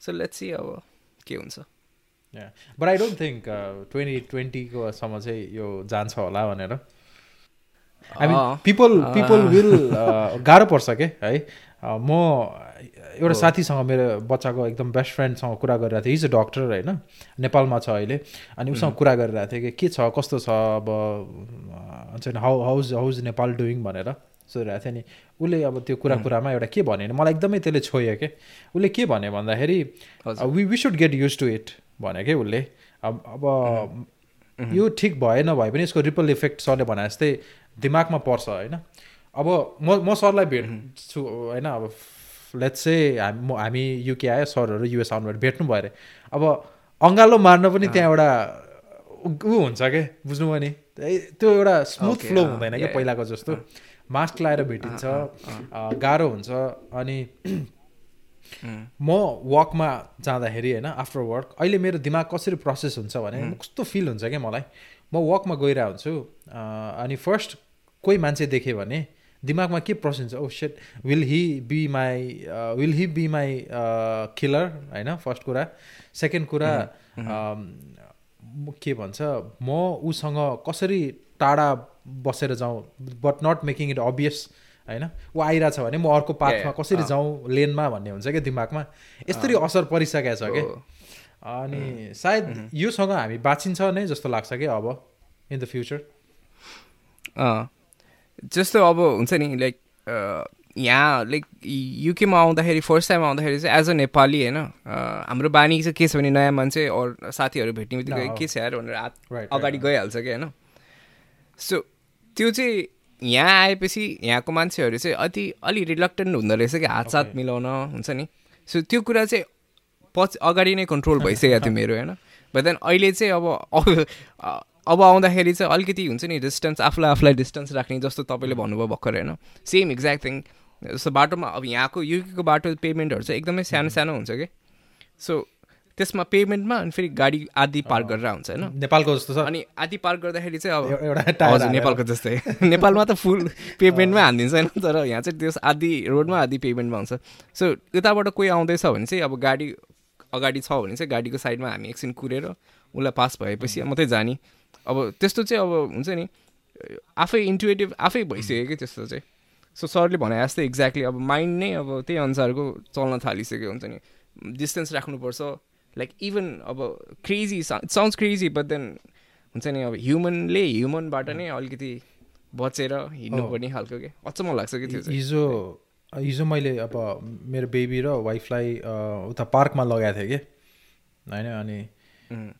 सो लेट्स सी अब के हुन्छ। But I don't think twenty ट्वेन्टीको सम्म चाहिँ यो जान्छ होला भनेर। I mean people. People will गाह्रो पर्छ के? है? म एउटा. साथीसँग मेरो बच्चाको एकदम बेस्ट फ्रेन्डसँग कुरा गरिरहेको थिएँ। इज अ डक्टर होइन? नेपालमा छ अहिले। अनि उसँग कुरा गरिरहेको थिएँ कि के छ? कस्तो छ? अब हुन्छ नि how how's how's Nepal doing भनेर सोधिरहेको थिएँ। नि उसले अब त्यो कुरा कुरामा एउटा के भन्यो भने मलाई एकदमै त्यसले छोयो कि। उसले के भन्यो भन्दाखेरि। We we should get use to it भने क्या उसले। अब अब यो ठिक भएन भए पनि यसको रिपल इफेक्ट सरले भने जस्तै दिमागमा पर्छ होइन? अब म म सरलाई भेट्छु होइन अब लेट्स चाहिँ हामी म- हामी युके आयो सरहरू युएस आउनुभयो भेट्नु भयो अरे। अब अँगालो मार्न पनि त्यहाँ एउटा उ ऊ हुन्छ क्या बुझ्नुभयो नि? त्यो एउटा स्मुथ फ्लो हुँदैन क्या. पहिलाको जस्तो। मास्क लगाएर भेटिन्छ गाह्रो हुन्छ अनि म वकमा जाँदाखेरि होइन आफ्टर वर्क अहिले मेरो दिमाग कसरी प्रोसेस हुन्छ भने कस्तो फिल हुन्छ क्या मलाई? म वकमा गइरहेको हुन्छु अनि फर्स्ट कोही मान्छे देखेँ भने दिमागमा के प्रोसेस हुन्छ ओ set will he be my will he be my killer होइन फर्स्ट कुरा. सेकेन्ड कुरा अम, म- के भन्छ? म उसँग कसरी टाढा बसेर जाउँ? But not making it obvious होइन? ऊ आइरहेछ भने म अर्को पाथमा कसरी अँ। जाउँ? लेनमा भन्ने हुन्छ क्या दिमागमा। यस्तरी असर परिसकेको छ क्या। हो। अनि सायद योसँग हामी बाँचिन्छ नै जस्तो लाग्छ कि अब इन द फ्युचर जस्तो अब हुन्छ नि लाइक यहाँ लाइक युकेमा आउँदाखेरि फर्स्ट टाइम आउँदाखेरि चाहिँ एज अ नेपाली होइन हाम्रो बानी चाहिँ के छ भने नयाँ मान्छे अरू साथीहरू भेट्ने बित्तिकै। के छ यार भनेर अगाडि गइहाल्छ क्या होइन सो त्यो चाहिँ यहाँ आएपछि यहाँको मान्छेहरू चाहिँ अति अलि रिलक्टेन्ट हुँदो रहेछ कि हात साथ Okay. मिलाउन हुन्छ नि सो त्यो कुरा चाहिँ पछि अगाडि नै कन्ट्रोल भइसकेको थियो मेरो होइन बट देन अहिले चाहिँ अब अब आउँदाखेरि चाहिँ अलिकति हुन्छ नि डिस्टेन्स आफूलाई आफूलाई डिस्टेन्स राख्ने जस्तो तपाईँले भन्नुभयो भर्खर होइन? सेम एक्ज्याक्ट थिङ जस्तो बाटोमा अब यहाँको युकेको बाटो पेमेन्टहरू चाहिँ एकदमै सानो सानो हुन्छ कि? सो त्यसमा पेमेन्टमा अनि फेरि गाडी आदि पार्क गरेर हुन्छ होइन? नेपालको जस्तो छ? अनि आदि पार्क गर्दाखेरि चाहिँ अब एउ- एउटा हजुर। नेपालको जस्तै। नेपालमा त फुल पेमेन्टमै हानिदिन्छ होइन? तर यहाँ चाहिँ त्यस आदि रोडमा आदि पेमेन्टमा हुन्छ सो यताबाट कोही आउँदैछ भने चाहिँ अब गाडी अगाडि छ भने चाहिँ गाडीको साइडमा हामी एकछिन कुरेर उसलाई पास भएपछि मात्रै जाने। अब त्यस्तो चाहिँ अब हुन्छ नि आफै इन्टुएटिभ आफै भइसक्यो कि त्यस्तो चाहिँ। सो सरले भने जस्तै एक्ज्याक्टली अब माइन्ड नै अब त्यही अनुसारको चल्न थालिसक्यो हुन्छ नि। डिस्टेन्स राख्नुपर्छ। लाइक इभन अब crazy sounds crazy but then हुन्छ नि अब ह्युमनले ह्युमनबाट नै अलिकति बचेर हिँड्नुपर्ने खालको के? अचम्म लाग्छ कि त्यो हिजो हिजो मैले अब मेरो बेबी र वाइफलाई उता पार्कमा लगाएको थिएँ कि। होइन अनि उम्,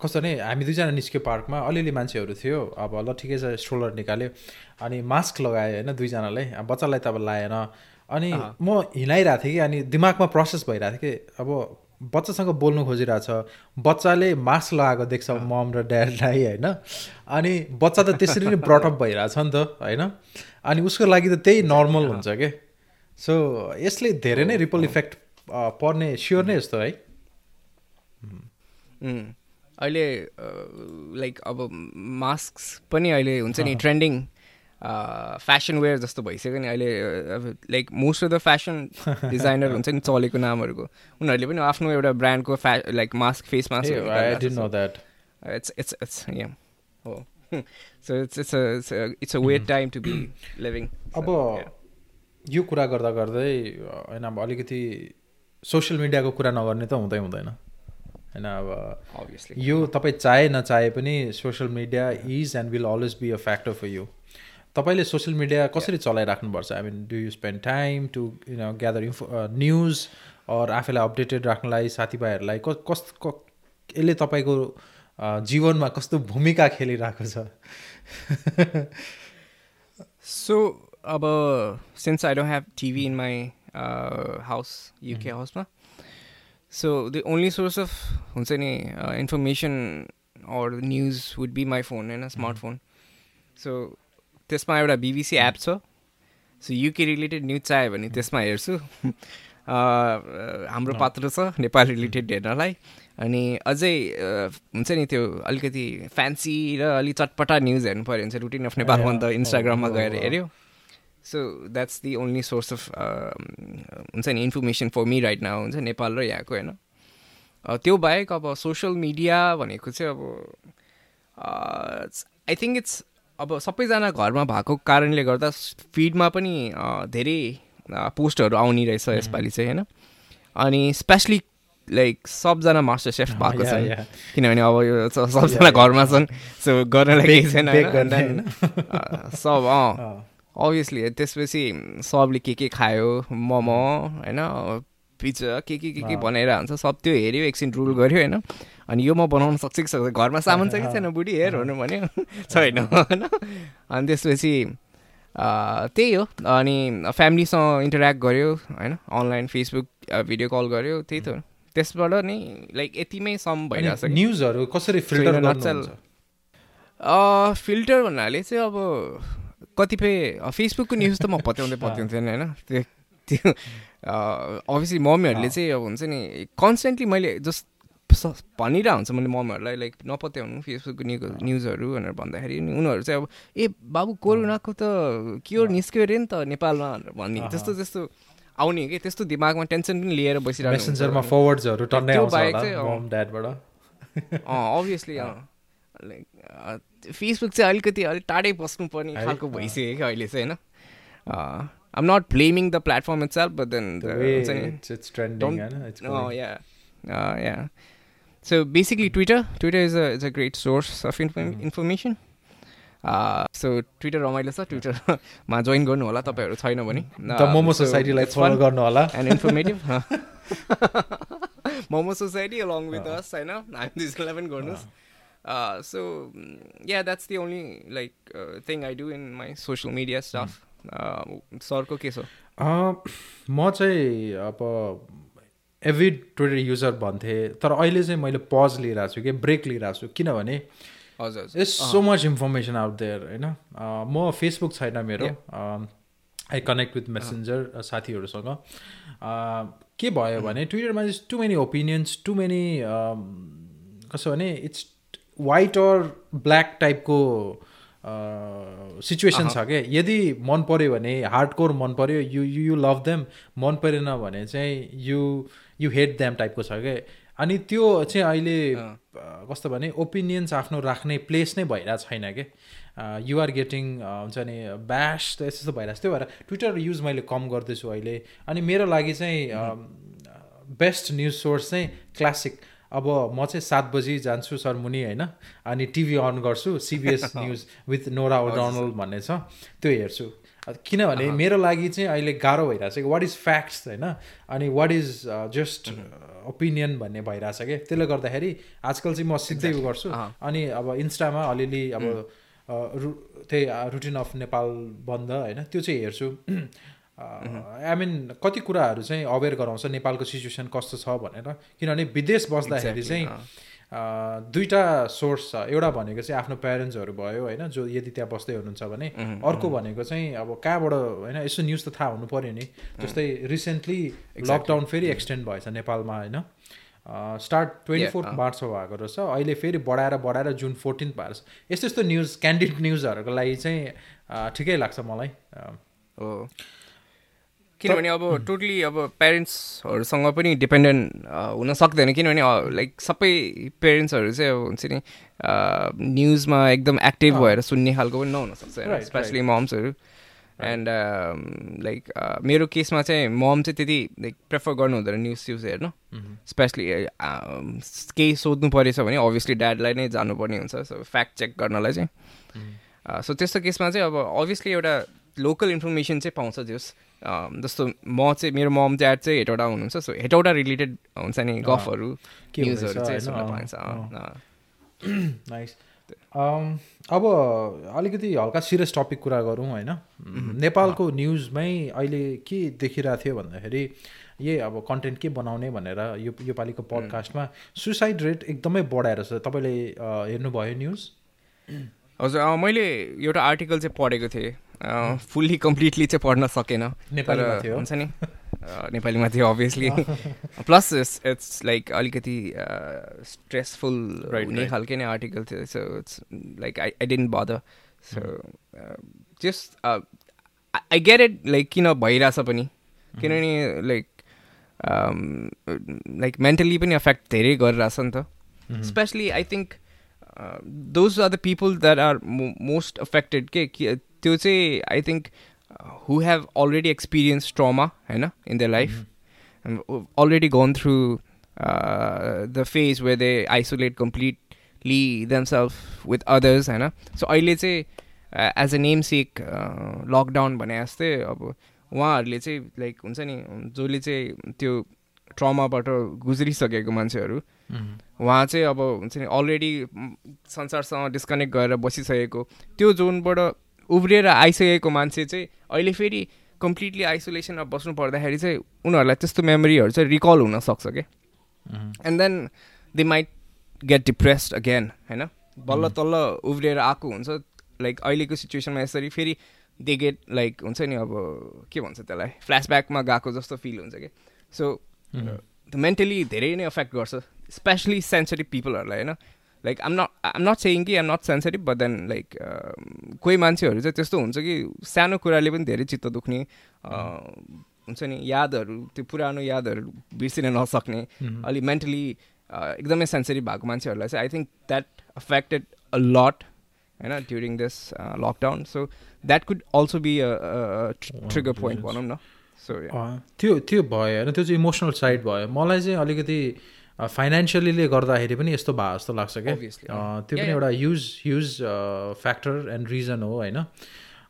कस्तो नै हामी दुईजना निस्क्यो पार्कमा अलिअलि मान्छेहरू थियो। अब ल ठिकै छ स्ट्रोलर निकाल्यो। अनि मास्क लगायो होइन दुईजनाले अब बच्चालाई त अब लाएन। अनि म हिँडाइरहेको थिएँ कि अनि दिमागमा प्रोसेस भइरहेको थियो कि अब बच्चासँग बोल्नु खोजिरहेछ। बच्चाले मास्क लगाएको देख्छ मम र ड्याडलाई होइन? अनि बच्चा त त्यसरी नै ब्रटअप भइरहेछ नि त होइन? अनि उसको लागि त त्यही नर्मल हुन्छ के? सो यसले धेरै नै रिपल इफेक्ट पर्ने स्योर नै यस्तो है। अहिले लाइक अब मास्क पनि अहिले हुन्छ नि ट्रेन्डिङ फेसन वेयर जस्तो भइसक्यो नि अहिले like most of the fashion designer हुन्छ नि चलेको नामहरूको। उनीहरूले पनि आफ्नो एउटा ब्रान्डको फ्या like mask face mask so it's it's a it's a, it's a weird time to be living so, अब. यो कुरा गर्दा गर्दै होइन अब अलिकति सोसियल मिडियाको कुरा नगर्ने त हुँदै हुँदैन। होइन अब obviously. यो तपाईँ चाहे नचाहे पनि social media is and will always be a factor for you तपाईँले सोसियल मिडिया कसरी चलाइराख्नुपर्छ? I mean do you spend time to you know gather info news or आफैलाई अपडेटेड राख्नलाई साथीभाइहरूलाई? कस कस क- यसले तपाईँको अ, जीवनमा कस्तो भूमिका खेलिरहेको छ? So अब since I don't have TV in my uh, house UK so the only source of हुन्छ नि uh, information or news would be my phone होइन smartphone. So त्यसमा एउटा बिबिसी एप छ। सो युके रिलेटेड न्युज चाहियो भने त्यसमा हेर्छु। अ, हाम्रो पात्र छ नेपाल रिलेटेड हेर्नलाई। अनि अझै अ, हुन्छ नि त्यो अलिकति फ्यान्सी र अलिक चटपटा न्युज हेर्नु पऱ्यो भने चाहिँ रुटिन अफ नेपालमा त इन्स्टाग्राममा गएर हेऱ्यो। So that's the only source of हुन्छ नि information for me right now हुन्छ नेपाल र यहाँको होइन त्यो बाहेक अब सोसियल मिडिया भनेको चाहिँ अब आई थिङ्क इट्स अब सबैजना घरमा भएको कारणले गर्दा फिडमा पनि धेरै पोस्टहरू आउने रहेछ यसपालि चाहिँ होइन अनि स्पेसली लाइक सबजना मास्टर सेफ भएको छन् yeah. किनभने अब यो सबजना घरमा छन् सो गर्नलाई केही छैन सब अँ। अभियसली त्यसपछि सबले के के खायो मोमो होइन पिज्जा के के के के। बनाएर हुन्छ सब त्यो हेऱ्यो एकछिन रुल गर्यो होइन। अनि यो म बनाउन सक्छु कि सक्छ घरमा सामान छ कि छैन बुढी हेर भनेर भन्यो। छैन होइन। अनि त्यसपछि त्यही हो। अनि फ्यामिलीसँग इन्टरेक्ट गर्यो होइन। अनलाइन फेसबुक भिडियो कल गर्यो त्यही त हो। त्यसबाट नै लाइक यतिमै सम भइरहेको छ। न्युजहरू कसरी फिल्टर फिल्टर भन्नाले चाहिँ अब कतिपय फेसबुकको न्युज त म पत्याउँदै पत्याउँथेन होइन? त्यो त्यो अभियसली मम्मीहरूले चाहिँ अब हुन्छ नि कन्सटेन्टली मैले जस्ट स- भनिरहेको हुन्छ मैले मम्मीहरूलाई लाइक नपत्याउनु फेसबुकको न्युज न्युजहरू भनेर भन्दाखेरि नि उनीहरू चाहिँ अब ए बाबु कोरोनाको त क्योर निस्क्यो अरे नि त नेपालमा भनेर भन्ने। त्यस्तो त्यस्तो आउने कि त्यस्तो दिमागमा टेन्सन पनि लिएर बसिरहेको अभियसली लाइक फेसबुक चाहिँ अलिकति अलिक टाढै बस्नुपर्ने खालको भइसक्यो क्या अहिले चाहिँ होइन? अब not blaming the platform it's help then so basically Twitter Twitter is a is a great source of इन्फ information so Twitter रमाइलो छ ट्विटरमा जोइन गर्नु होला तपाईँहरू छैन भने। मोमो सोसाइटीलाई फलो गर्नु होला। And informative momo society along with होइन? हामी त्यसलाई पनि गर्नुहोस्। So yeah that's the only like thing I do in my social media stuff सरको के छ म चाहिँ अब एभिड ट्विटर युजर भन्थेँ तर अहिले चाहिँ मैले पज लिइरहेको छु कि ब्रेक लिइरहेको छु। किनभने हजुर it's so much information out there होइन? अँ, म फेसबुक छैन मेरो। आई कनेक्ट विथ मेसेन्जर साथीहरूसँग। अँ, के भयो भने ट्विटरमा चाहिँ too many opinions too many कसो भने इट्स वाइट अर ब्ल्याक टाइपको सिचुएसन छ क्या यदि मन पऱ्यो भने हार्ड कोर मन पऱ्यो you you you love them मन परेन भने चाहिँ यु यु हेट देम टाइपको छ क्या अनि त्यो चाहिँ अहिले। अ, कस्तो भने ओपिनियन्स आफ्नो राख्ने प्लेस नै भइरहेको छैन कि? युआर गेटिङ हुन्छ नि ब्यास त यस्तो यस्तो भइरहेको छ त्यही भएर ट्विटर युज मैले कम गर्दैछु अहिले। अनि मेरो लागि चाहिँ बेस्ट न्युज सोर्स चाहिँ क्लासिक अब म चाहिँ सात बजी जान्छु सरमुनि होइन? अनि टिभी अन गर्छु CBS news with Norah O'Donnell भन्ने छ त्यो हेर्छु। किनभने मेरो लागि चाहिँ अहिले गाह्रो भइरहेको छ कि वाट इज फ्याक्ट्स होइन? अनि वाट इज जस्ट ओपिनियन भन्ने भइरहेछ कि? त्यसले गर्दाखेरि आजकल चाहिँ म सिधै उ गर्छु। अनि अब इन्स्टामा अलिअलि अब रु त्यही रुटिन अफ नेपाल बन्द होइन? त्यो चाहिँ हेर्छु। आई मिन कति कुराहरू चाहिँ अवेर गराउँछ नेपालको सिचुएसन कस्तो छ भनेर। किनभने विदेश बस्दाखेरि चाहिँ अ, दुईवटा सोर्स छ। एउटा भनेको चाहिँ आफ्नो प्यारेन्ट्सहरू भयो होइन जो यदि त्यहाँ बस्दै हुनुहुन्छ भने अर्को भनेको चाहिँ अब कहाँबाट होइन यसो न्युज त थाहा हुनु पऱ्यो नि। जस्तै रिसेन्टली लकडाउन फेरि एक्सटेन्ड भएछ नेपालमा होइन। Start twenty fourth. मार्चमा भएको रहेछ। अहिले फेरि बढाएर बढाएर जुन फोर्टिन्थ भएको छ यस्तो यस्तो न्युज क्यान्डिड न्युजहरूको लागि चाहिँ अ, ठिकै लाग्छ मलाई। हो। किनभने अब टोटली अब प्यारेन्ट्सहरूसँग पनि डिपेन्डेन्ट हुन सक्दैन। किनभने लाइक सबै पेरेन्ट्सहरू चाहिँ अब हुन्छ नि न्युजमा एकदम एक्टिभ। भएर सुन्ने खालको पनि नहुनसक्छ स्पेसली मम्सहरू एन्ड लाइक मेरो केसमा चाहिँ मम चाहिँ त्यति लाइक प्रेफर गर्नु हुँदैन न्युज स्युज हेर्नु। स्पेसली केही सोध्नु परेछ भने अभियसली ड्याडलाई नै जानुपर्ने हुन्छ। सो फ्याक्ट चेक गर्नलाई चाहिँ। सो त्यस्तो केसमा चाहिँ अब अभियसली एउटा लोकल इन्फर्मेसन चाहिँ पाउँछ जस। जस्तो म चाहिँ मेरो मम ड्याड चाहिँ हेटौँडा हुनुहुन्छ सो हेटौँडा रिलेटेड हुन्छ नि गफहरू न्युजहरू चाहिँ? सुन्न पाइन्छ। नाइस अब अलिकति हल्का सिरियस टपिक कुरा गरौँ होइन? नेपालको न्युजमै अहिले के देखिरहेको थियो भन्दाखेरि यही अब कन्टेन्ट के बनाउने भनेर यो योपालिको पडकास्टमा सुसाइड रेट एकदमै बढाएर छ। तपाईँले हेर्नुभयो न्युज हजुर मैले एउटा आर्टिकल चाहिँ पढेको थिएँ। फुल्ली कम्प्लिटली चाहिँ पढ्न सकेन। तर? हुन्छ नि? नेपालीमा थियो अभियसली प्लस इट्स लाइक अलिकति स्ट्रेसफुल हुने. खालके नै आर्टिकल थियो। So it's like I I don't bother so just I get it like किन भइरहेछ पनि। किनभने लाइक लाइक मेन्टली पनि एफेक्ट धेरै गरिरहेछ नि त। Especially I think those are the people that are most affected कि- त्यो चाहिँ I think who have already experience trauma होइन in the life gone through uh, the phase where they isolate completely themselves with others होइन so अहिले चाहिँ as a namesake lockdown भने जस्तै अब उहाँहरूले चाहिँ लाइक हुन्छ नि जसले चाहिँ त्यो ट्रमाबाट गुज्रिसकेको मान्छेहरू उहाँ चाहिँ अब हुन्छ नि अलरेडी संसारसँग डिस्कनेक्ट गरेर बसिसकेको त्यो जोनबाट उब्रिएर आइसकेको मान्छे चाहिँ अहिले फेरि कम्प्लिटली आइसोलेसनमा बस्नु पर्दाखेरि चाहिँ उनीहरूलाई त्यस्तो मेमोरीहरू चाहिँ रिकल हुनसक्छ क्या and then they might get depressed again होइन? बल्ल तल्ल उब्रिएर आएको हुन्छ। लाइक अहिलेको सिचुएसनमा यसरी फेरि दे गेट लाइक हुन्छ नि अब के भन्छ त्यसलाई? फ्ल्यासब्याकमा गएको जस्तो फिल हुन्छ क्या सो मेन्टली धेरै नै अफेक्ट गर्छ स्पेसली सेन्सिटिभ पिपलहरूलाई होइन? Like um not um not saying कि आम not sensitive but then like कोही मान्छेहरू चाहिँ त्यस्तो हुन्छ कि सानो कुराले पनि धेरै चित्त दुख्ने अ, हुन्छ नि यादहरू त्यो पुरानो यादहरू बिर्सिन नसक्ने अलि मेन्टली एकदमै सेन्सिटिभ भएको मान्छेहरूलाई चाहिँ I think that affected a lot होइन during this lockdown so that could also be trigger point भनौँ न। सो अँ, त्यो त्यो भयो होइन त्यो चाहिँ इमोसनल साइड भयो। मलाई चाहिँ अलिकति फाइनेन्सियलीले गर्दाखेरि पनि यस्तो भए जस्तो लाग्छ क्या त्यो पनि. एउटा use use factor and reason हो होइन?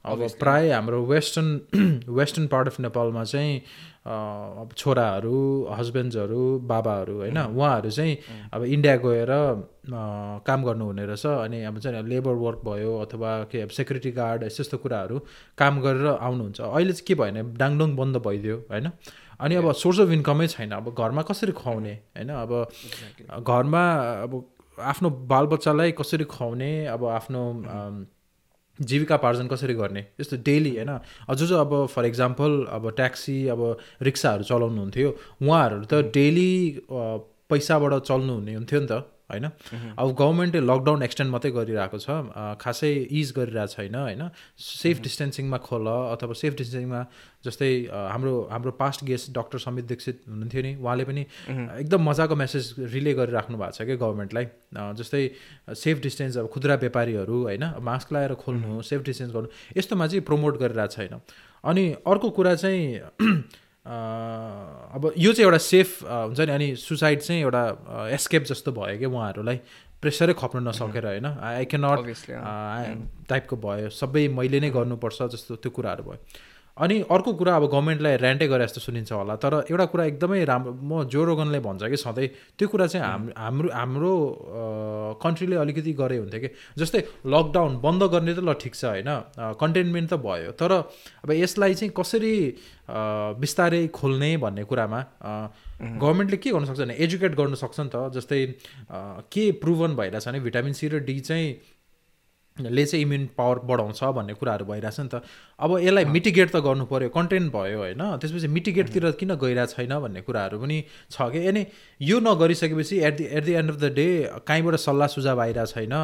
अब. प्राय हाम्रो वेस्टर्न वेस्टर्न पार्ट अफ नेपालमा चाहिँ अब छोराहरू हस्बेन्ड्सहरू बाबाहरू होइन? Mm. उहाँहरू चाहिँ अब इन्डिया गएर काम गर्नुहुने रहेछ अनि अब चाहिँ लेबर वर्क भयो अथवा के अब सेक्युरिटी गार्ड यस्तो यस्तो कुराहरू काम गरेर आउनुहुन्छ। अहिले चाहिँ के भयो भने डाङडुङ बन्द भइदियो होइन? अनि अब सोर्स अफ इन्कमै छैन। अब घरमा कसरी खुवाउने? होइन अब घरमा अब आफ्नो बालबच्चालाई कसरी खुवाउने? अब आफ्नो अम, जीविकापार्जन कसरी गर्ने? यस्तो डेली होइन। अझ जो अब फर इक्जाम्पल अब ट्याक्सी अब रिक्साहरू चलाउनुहुन्थ्यो। उहाँहरू त डेली पैसाबाट चल्नुहुने हुन्थ्यो नि त। होइन? अब गभर्मेन्टले लकडाउन एक्सटेन्ड मात्रै गरिरहेको छ खासै इज गरिरहेको छैन होइन? सेफ डिस्टेन्सिङमा खोल अथवा सेफ डिस्टेन्सिङमा जस्तै हाम्रो हाम्रो past guest doctor Samit Dikshit हुनुहुन्थ्यो नि उहाँले पनि एकदम मजाको मेसेज रिले गरिराख्नु भएको छ कि गभर्मेन्टलाई जस्तै सेफ डिस्टेन्स अब खुद्रा व्यापारीहरू होइन? मास्क लगाएर खोल्नु सेफ डिस्टेन्स गर्नु यस्तोमा चाहिँ प्रमोट गरिरहेको छैन। अनि अर्को कुरा चाहिँ अब यो चाहिँ एउटा सेफ हुन्छ नि? अनि सुसाइड चाहिँ एउटा एस्केप जस्तो भयो कि उहाँहरूलाई। प्रेसरै खप्नु नसकेर होइन? आई क्यान नट टाइपको भयो। सबै मैले नै गर्नुपर्छ जस्तो त्यो कुराहरू भयो। अनि अर्को कुरा अब गभर्मेन्टलाई ऱ्यान्टै गरे जस्तो सुनिन्छ होला तर एउटा कुरा एकदमै राम्रो म जो रोगनले भन्छ कि सधैँ त्यो कुरा चाहिँ हाम हाम्रो हाम्रो कन्ट्रीले अलिकति गरे हुन्थ्यो कि। जस्तै लकडाउन बन्द गर्ने त ल ठिक छ होइन कन्टेनमेन्ट त भयो तर अब यसलाई चाहिँ कसरी बिस्तारै खोल्ने भन्ने कुरामा गभर्मेन्टले के गर्नु सक्छ भने एजुकेट गर्नु सक्छ नि त जस्तै के प्रुभन भइरहेछ भने भिटामिन सी र डी चाहिँ ले चाहिँ इम्युन पावर बढाउँछ भन्ने कुराहरू भइरहेछ नि त। अब यसलाई मिटिगेट त गर्नु पऱ्यो कन्टेन्ट भयो होइन। त्यसपछि मिटिगेटतिर किन गइरहेको छैन भन्ने कुराहरू पनि छ कि? अनि यो नगरिसकेपछि at the at the end of the day कहीँबाट सल्लाह सुझाव आइरहेको छैन।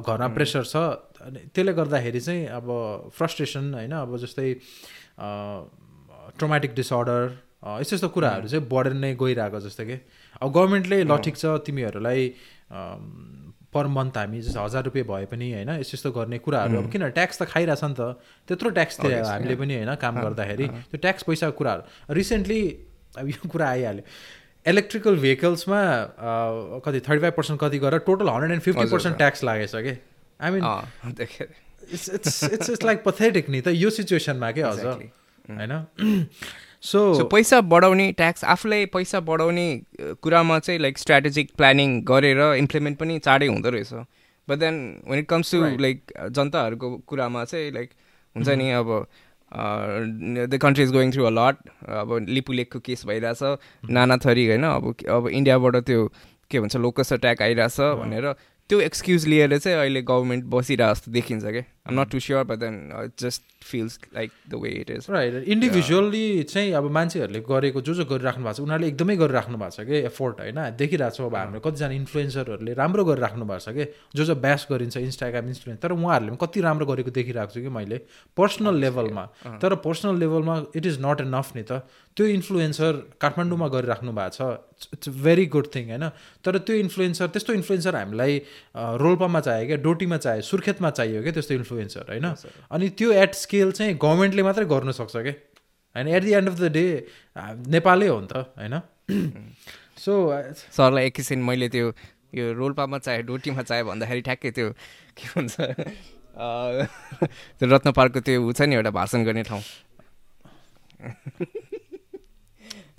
घरमा प्रेसर छ। अनि त्यसले गर्दाखेरि चाहिँ अब फ्रस्ट्रेसन होइन अब जस्तै ट्रोमेटिक डिसअर्डर यस्तो यस्तो कुराहरू चाहिँ बढेर नै गइरहेको जस्तो कि। अब गभर्मेन्टले ल ठिक छ तिमीहरूलाई पर मन्थ हामी जस्तो हजार रुपियाँ भए पनि होइन यस्तो यस्तो गर्ने कुराहरू। अब किन ट्याक्स त खाइरहेछ नि त। त्यत्रो ट्याक्स Obviously, हामीले पनि होइन काम गर्दाखेरि त्यो ट्याक्स पैसाको कुराहरू। रिसेन्टली अब यो कुरा आइहाल्यो। इलेक्ट्रिकल भेहिकल्समा कति थर्टी फाइभ पर्सेन्ट कति गरेर टोटल हन्ड्रेड एन्ड फिफ्टी हजुर, पर्सेन्ट ट्याक्स लागेछ कि? I mean it's it's it's it's like pathetic नि त यो सिचुएसनमा के अझ Exactly. होइन? सो पैसा बढाउने ट्याक्स आफूलाई पैसा बढाउने कुरामा चाहिँ लाइक स्ट्राटेजिक प्लानिङ गरेर इम्प्लिमेन्ट पनि चाँडै हुँदो रहेछ। But then when it comes to. Like जनताहरूको कुरामा चाहिँ लाइक हुन्छ नि अब the country is going through a lot अब लिपुलेकको केस भइरहेछ। नाना थरी होइन अब अब इन्डियाबाट त्यो के भन्छ लोकस अट्याक आइरहेछ भनेर त्यो एक्सक्युज लिएर चाहिँ अहिले गभर्मेन्ट बसिरहेको जस्तो देखिन्छ क्या आम not too sure but then just feels like the way it is right individually चाहिँ अब मान्छेहरूले गरेको जो जो गरिराख्नु भएको छ उनीहरूले एकदमै गरिराख्नु भएको छ कि? एफोर्ट होइन? देखिरहेको छौँ अब हाम्रो कतिजना इन्फ्लुएन्सरहरूले राम्रो गरिराख्नु भएको छ कि? जो जो ब्यास गरिन्छ इन्स्टाग्राम इन्फ्लुएन्स तर उहाँहरूले पनि कति राम्रो गरेको देखिरहेको छु कि? मैले पर्सनल लेभलमा तर पर्सनल लेभलमा इट इज नट एनफ नि त। त्यो इन्फ्लुएन्सर काठमाडौँमा गरिराख्नु भएको छ इट्स भेरी गुड थिङ होइन? तर त्यो इन्फ्लुएन्सर त्यस्तो इन्फ्लुएन्सर हामीलाई रोल्पामा चाहियो क्या डोटीमा चाहियो सुर्खेतमा चाहियो क्या त्यस्तो इन्फ्लुएन्सर होइन अनि त्यो एट स्केल चाहिँ गभर्मेन्टले मात्रै गर्नु सक्छ क्या होइन at the end of the day नेपालै हो नि त होइन? सो सरलाई एकैछिन मैले त्यो यो रोल्पामा चाहे डोटीमा चाहे भन्दाखेरि ठ्याक्कै त्यो के भन्छ त्यो रत्न पार्कको त्यो छ नि एउटा भाषण गर्ने ठाउँ।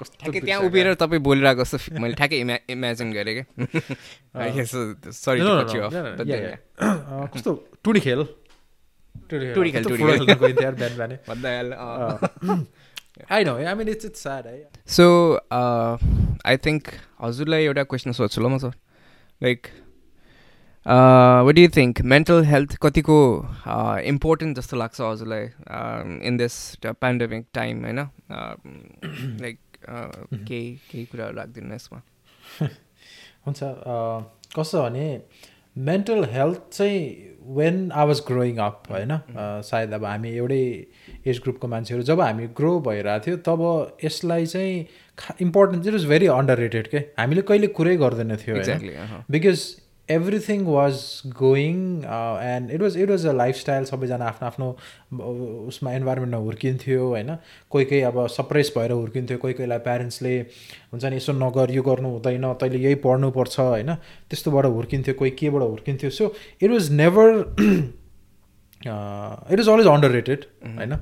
ठ्याक्कै त्यहाँ उभिएर तपाईँ बोलिरहेको जस्तो मैले ठ्याक्कै इमा इमेजिन गरेँ क्या सरी कस्तो टुडी खेल? खेल, I know I mean it's it's sad है सो आई थिङ्क हजुरलाई एउटा क्वेसन सोध्छु ल म sir like what do think mental health कतिको इम्पोर्टेन्ट जस्तो लाग्छ हजुरलाई इन दिस पेन्डेमिक टाइम होइन लाइक केही केही कुराहरू राखिदिनु यसमा हुन्छ कस्तो भने मेन्टल हेल्थ चाहिँ when I was growing up होइन? अ, सायद अब हामी एउटै एज ग्रुपको मान्छेहरू जब हामी ग्रो भइरहेको थियो तब यसलाई चाहिँ खा importance it was very underrated के? हामीले कहिले कुरै गर्दैन थियो because everything was going uh, and it was it was a lifestyle सबैजना आफ्नो आफ्नो uh, उसमा इन्भाइरोमेन्टमा हुर्किन्थ्यो होइन? कोही कोही अब सप्रेस भएर हुर्किन्थ्यो कोही कोहीलाई प्यारेन्ट्सले हुन्छ नि यसो नगर यो गर्नु हुँदैन तैँले यही पढ्नुपर्छ होइन? त्यस्तोबाट हुर्किन्थ्यो कोही केबाट हुर्किन्थ्यो। So it was never it is always underrated होइन?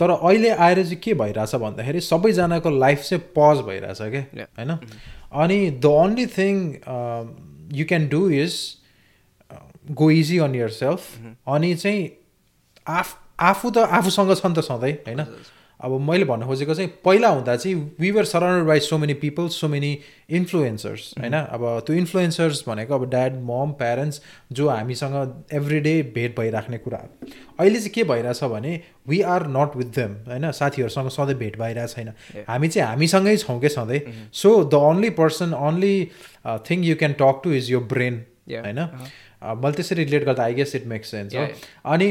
तर अहिले आएर चाहिँ के भइरहेछ भन्दाखेरि सबैजनाको लाइफ चाहिँ पज भइरहेछ क्या? होइन? अनि the only thing you can do is go easy on yourself अनि चाहिँ आफ आफू त आफूसँग छ नि त सधैँ होइन? अब मैले भन्नु खोजेको चाहिँ पहिला हुँदा चाहिँ we were surrounded by so many people so many influencers होइन? अब त्यो इन्फ्लुएन्सर्स भनेको अब ड्याड मम प्यारेन्ट्स जो हामीसँग एभ्री डे भेट भइराख्ने कुराहरू। अहिले चाहिँ के भइरहेछ भने we are not with them होइन? साथीहरूसँग सधैँ भेट भइरहेको छैन। हामी चाहिँ हामीसँगै छौँ क्या सधैँ? So the only person only thing you can talk to is यो ब्रेन होइन? मैले त्यसरी रिलेट गर्दा I guess it makes sense हो। अनि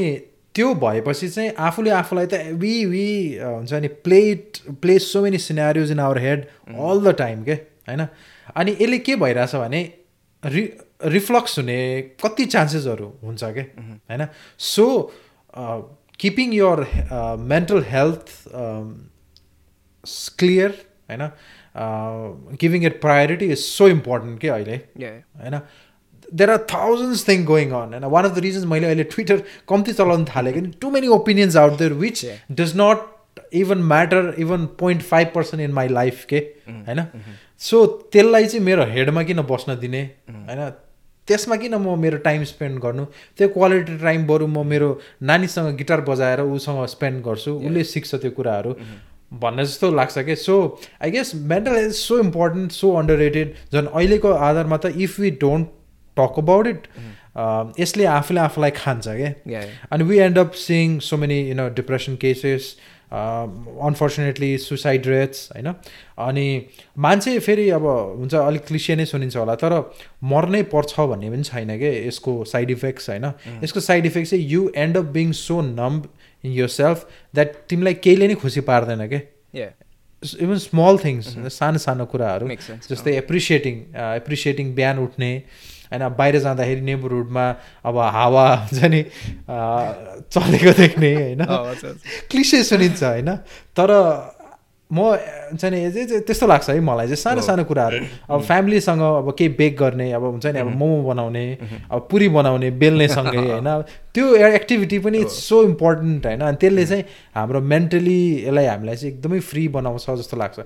त्यो भएपछि चाहिँ आफूले आफूलाई त वी वी हुन्छ नि plate play so many scenarios in our head all the time के? होइन? अनि यसले के भइरहेछ भने रि रिफ्लक्स हुने कति चान्सेसहरू हुन्छ क्या होइन? So keeping your mental health clear होइन? Giving it priority is so important के अहिले? होइन? There are thousands thing going on होइन वान अफ द रिजन्स मैले अहिले ट्विटर कम्ती चलाउनु थालेको नि too many opinions out there which does not even matter even point five percent in my life के होइन सो त्यसलाई चाहिँ मेरो हेडमा किन बस्न दिने होइन त्यसमा किन म मेरो टाइम स्पेन्ड गर्नु त्यो क्वालिटी टाइम बरु म मेरो नानीसँग गिटार बजाएर उसँग स्पेन्ड गर्छु उसले सिक्छ त्यो कुराहरू भन्ने जस्तो लाग्छ कि so I guess mental health so important so underrated झन् अहिलेको आधारमा त if we don't talk about it यसले आफूले आफूलाई खान्छ क्या अनि we end up seeing so many you know depression cases unfortunately suicide rates होइन अनि मान्छे फेरि अब हुन्छ अलिक क्लिसिया नै सुनिन्छ होला तर मर्नै पर्छ भन्ने पनि छैन क्या यसको साइड इफेक्ट्स होइन? यसको साइड इफेक्ट चाहिँ you end up being so numb in yourself that तिमीलाई केहीले नै खुसी पार्दैन क्या इभन स्मल थिङ्स सानो सानो कुराहरू जस्तै एप्रिसिएटिङ एप्रिसिएटिङ बिहान उठ्ने होइन बाहिर जाँदाखेरि नेबरहुडमा अब हावा हुन्छ नि चलेको देख्ने होइन? क्लिसे सुनिन्छ होइन? तर म हुन्छ नि त्यस्तो लाग्छ है मलाई चाहिँ सानो सानो कुराहरू। अब फ्यामिलीसँग अब केही बेक गर्ने अब हुन्छ नि अब मोमो बनाउने अब पुरी बनाउने बेल्नेसँगै होइन? त्यो एक्टिभिटी पनि सो इम्पोर्टेन्ट होइन? अनि त्यसले चाहिँ हाम्रो मेन्टली यसलाई हामीलाई चाहिँ एकदमै फ्री बनाउँछ जस्तो लाग्छ।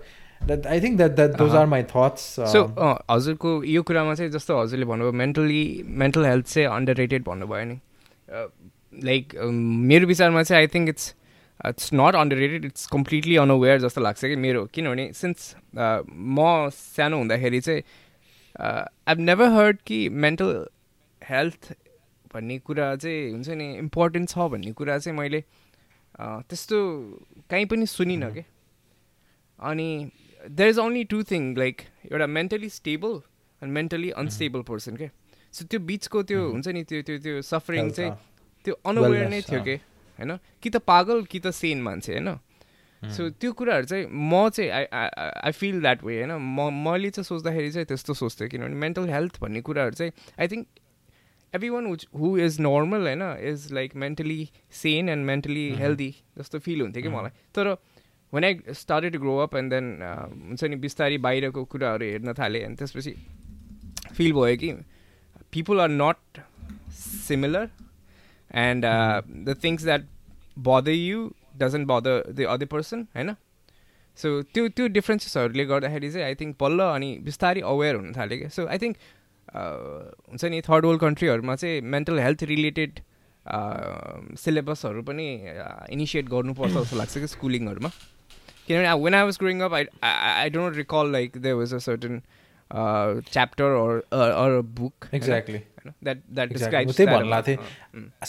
That I think that that those are my thoughts so हजुरको यो कुरामा चाहिँ जस्तो हजुरले भन्नुभयो मेन्टली मेन्टल हेल्थ चाहिँ अन्डर रेटेड भन्नुभयो नि। लाइक मेरो विचारमा चाहिँ I think it's it's not underrated it's completely unaware जस्तो लाग्छ कि मेरो। किनभने सिन्स म सानो हुँदाखेरि चाहिँ आई नेभर हर्ड कि मेन्टल हेल्थ भन्ने कुरा चाहिँ हुन्छ नि इम्पोर्टेन्ट छ भन्ने कुरा चाहिँ मैले त्यस्तो कहीँ पनि सुनिनँ कि। अनि there is only two thing like एउटा मेन्टली स्टेबल अनि मेन्टली अनस्टेबल पर्सन क्या सो त्यो बिचको त्यो हुन्छ नि त्यो त्यो त्यो सफरिङ चाहिँ त्यो अनअवेयर नै थियो कि होइन? कि त पागल कि त सेन मान्छे होइन? सो त्यो कुराहरू चाहिँ म चाहिँ I I feel that way होइन? म मैले चाहिँ सोच्दाखेरि चाहिँ त्यस्तो सोच्थेँ किनभने मेन्टल हेल्थ भन्ने कुराहरू चाहिँ I think everyone who is normal होइन? Is like mentally sane and mentally healthy जस्तो फिल हुन्थ्यो कि मलाई। तर when I started to grow up and then हुन्छ नि बिस्तारै बाहिरको कुराहरू हेर्न थालेँ अनि त्यसपछि फिल भयो कि people are not similar and the things that bother you doesn't bother the other person होइन सो त्यो त्यो डिफ्रेन्सेसहरूले गर्दाखेरि चाहिँ आई थिङ्क बल्ल अनि बिस्तारै अवेर हुन थाल्यो क्या सो आई थिङ्क हुन्छ नि थर्ड वर्ल्ड कन्ट्रीहरूमा चाहिँ मेन्टल हेल्थ रिलेटेड सिलेबसहरू पनि इनिसिएट गर्नुपर्छ जस्तो लाग्छ कि स्कुलिङहरूमा किनभने when I was growing up I I don't recall like they was a certain chapter or book exactly that that त्यही भन्नु थिएँ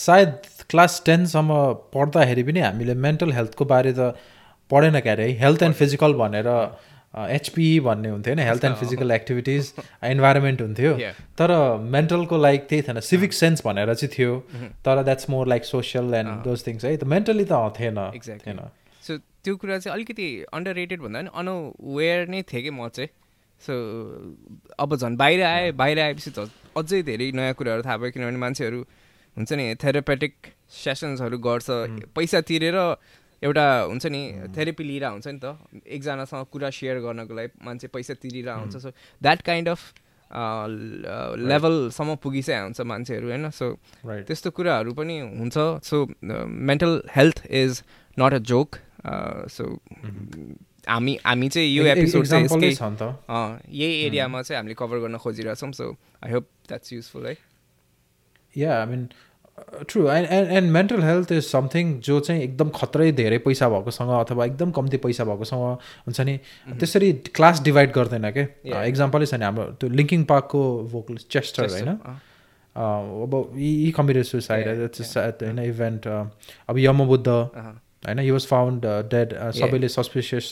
सायद क्लास टेनसम्म पढ्दाखेरि पनि हामीले मेन्टल हेल्थको बारे त पढेन क्या अरे हेल्थ एन्ड फिजिकल भनेर एचपिई भन्ने हुन्थ्यो होइन? Health and physical activities environment हुन्थ्यो। तर मेन्टलको लाइक त्यही थिएन। सिभिक सेन्स भनेर चाहिँ थियो। तर that's more like social and those things है? त मेन्टली त थिएन थिएन। सो त्यो कुरा चाहिँ अलिकति अन्डर रेटेड भन्दा पनि अनअवेयर नै थिएँ कि म चाहिँ। सो अब झन् बाहिर आएँ बाहिर आएपछि अझै धेरै नयाँ कुराहरू थाहा भयो किनभने मान्छेहरू हुन्छ नि थेरापेटिक सेसन्सहरू गर्छ। पैसा तिरेर एउटा हुन्छ नि थेरापी लिएर हुन्छ नि त। एकजनासँग कुरा सेयर गर्नको लागि मान्छे पैसा तिरेर हुन्छ। सो द्याट काइन्ड अफ लेभलसम्म पुगिसकेको हुन्छ मान्छेहरू होइन? सो त्यस्तो कुराहरू पनि हुन्छ। So mental health is not a joke so हामी हामी चाहिँ यो एपिसोड चाहिँ यही एरियामा चाहिँ हामीले कभर गर्न खोजिरहेछौँ so I hope that's useful है yeah I mean true and and and mental health is something जो चाहिँ एकदम खत्रै धेरै पैसा भएकोसँग अथवा एकदम कम्ती पैसा भएकोसँग हुन्छ नि mm-hmm. त्यसरी क्लास डिभाइड गर्दैन क्या इक्जाम्पलै छ नि हाम्रो त्यो लिङ्किङ पार्कको भोकल चेस्टर होइन? अब यी कम्प्युटर सुसाइड होइन इभेन्ट अब यमबुद्ध होइन हि वाज फाउन्ड डेड सबैले सस्पिसियस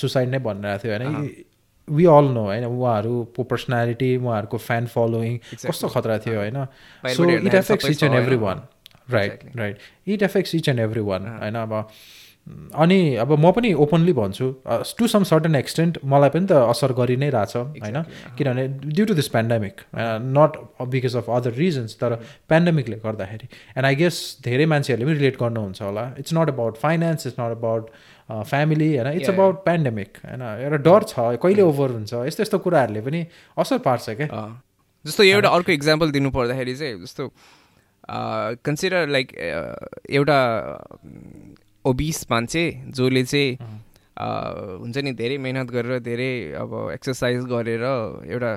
सुसाइड नै भनिरहेको थियो होइन? वी अल नो होइन? उहाँहरूको पर्सनालिटी उहाँहरूको फ्यान फलोइङ कस्तो खतरा थियो होइन? So it affects each and every one right right it affects each and every one होइन? अब अनि अब म पनि ओपनली भन्छु टु सम सर्टन एक्सटेन्ट मलाई पनि त असर गरि नै रहेछ होइन? किनभने due to this pandemic not because of other reasons तर पेन्डेमिकले गर्दाखेरि एन्ड आई गेस धेरै मान्छेहरूले पनि रिलेट गर्नुहुन्छ होला। It's not about finance it's not about family होइन? इट्स अबाउट पेन्डेमिक होइन? एउटा डर छ कहिले ओभर हुन्छ? यस्तो यस्तो कुराहरूले पनि असर पार्छ क्या जस्तो एउटा अर्को इक्जाम्पल दिनु पर्दाखेरि चाहिँ जस्तो कन्सिडर लाइक एउटा ओबिस मान्छे जसले चाहिँ हुन्छ नि धेरै मिहिनेत गरेर धेरै अब एक्सर्साइज गरेर एउटा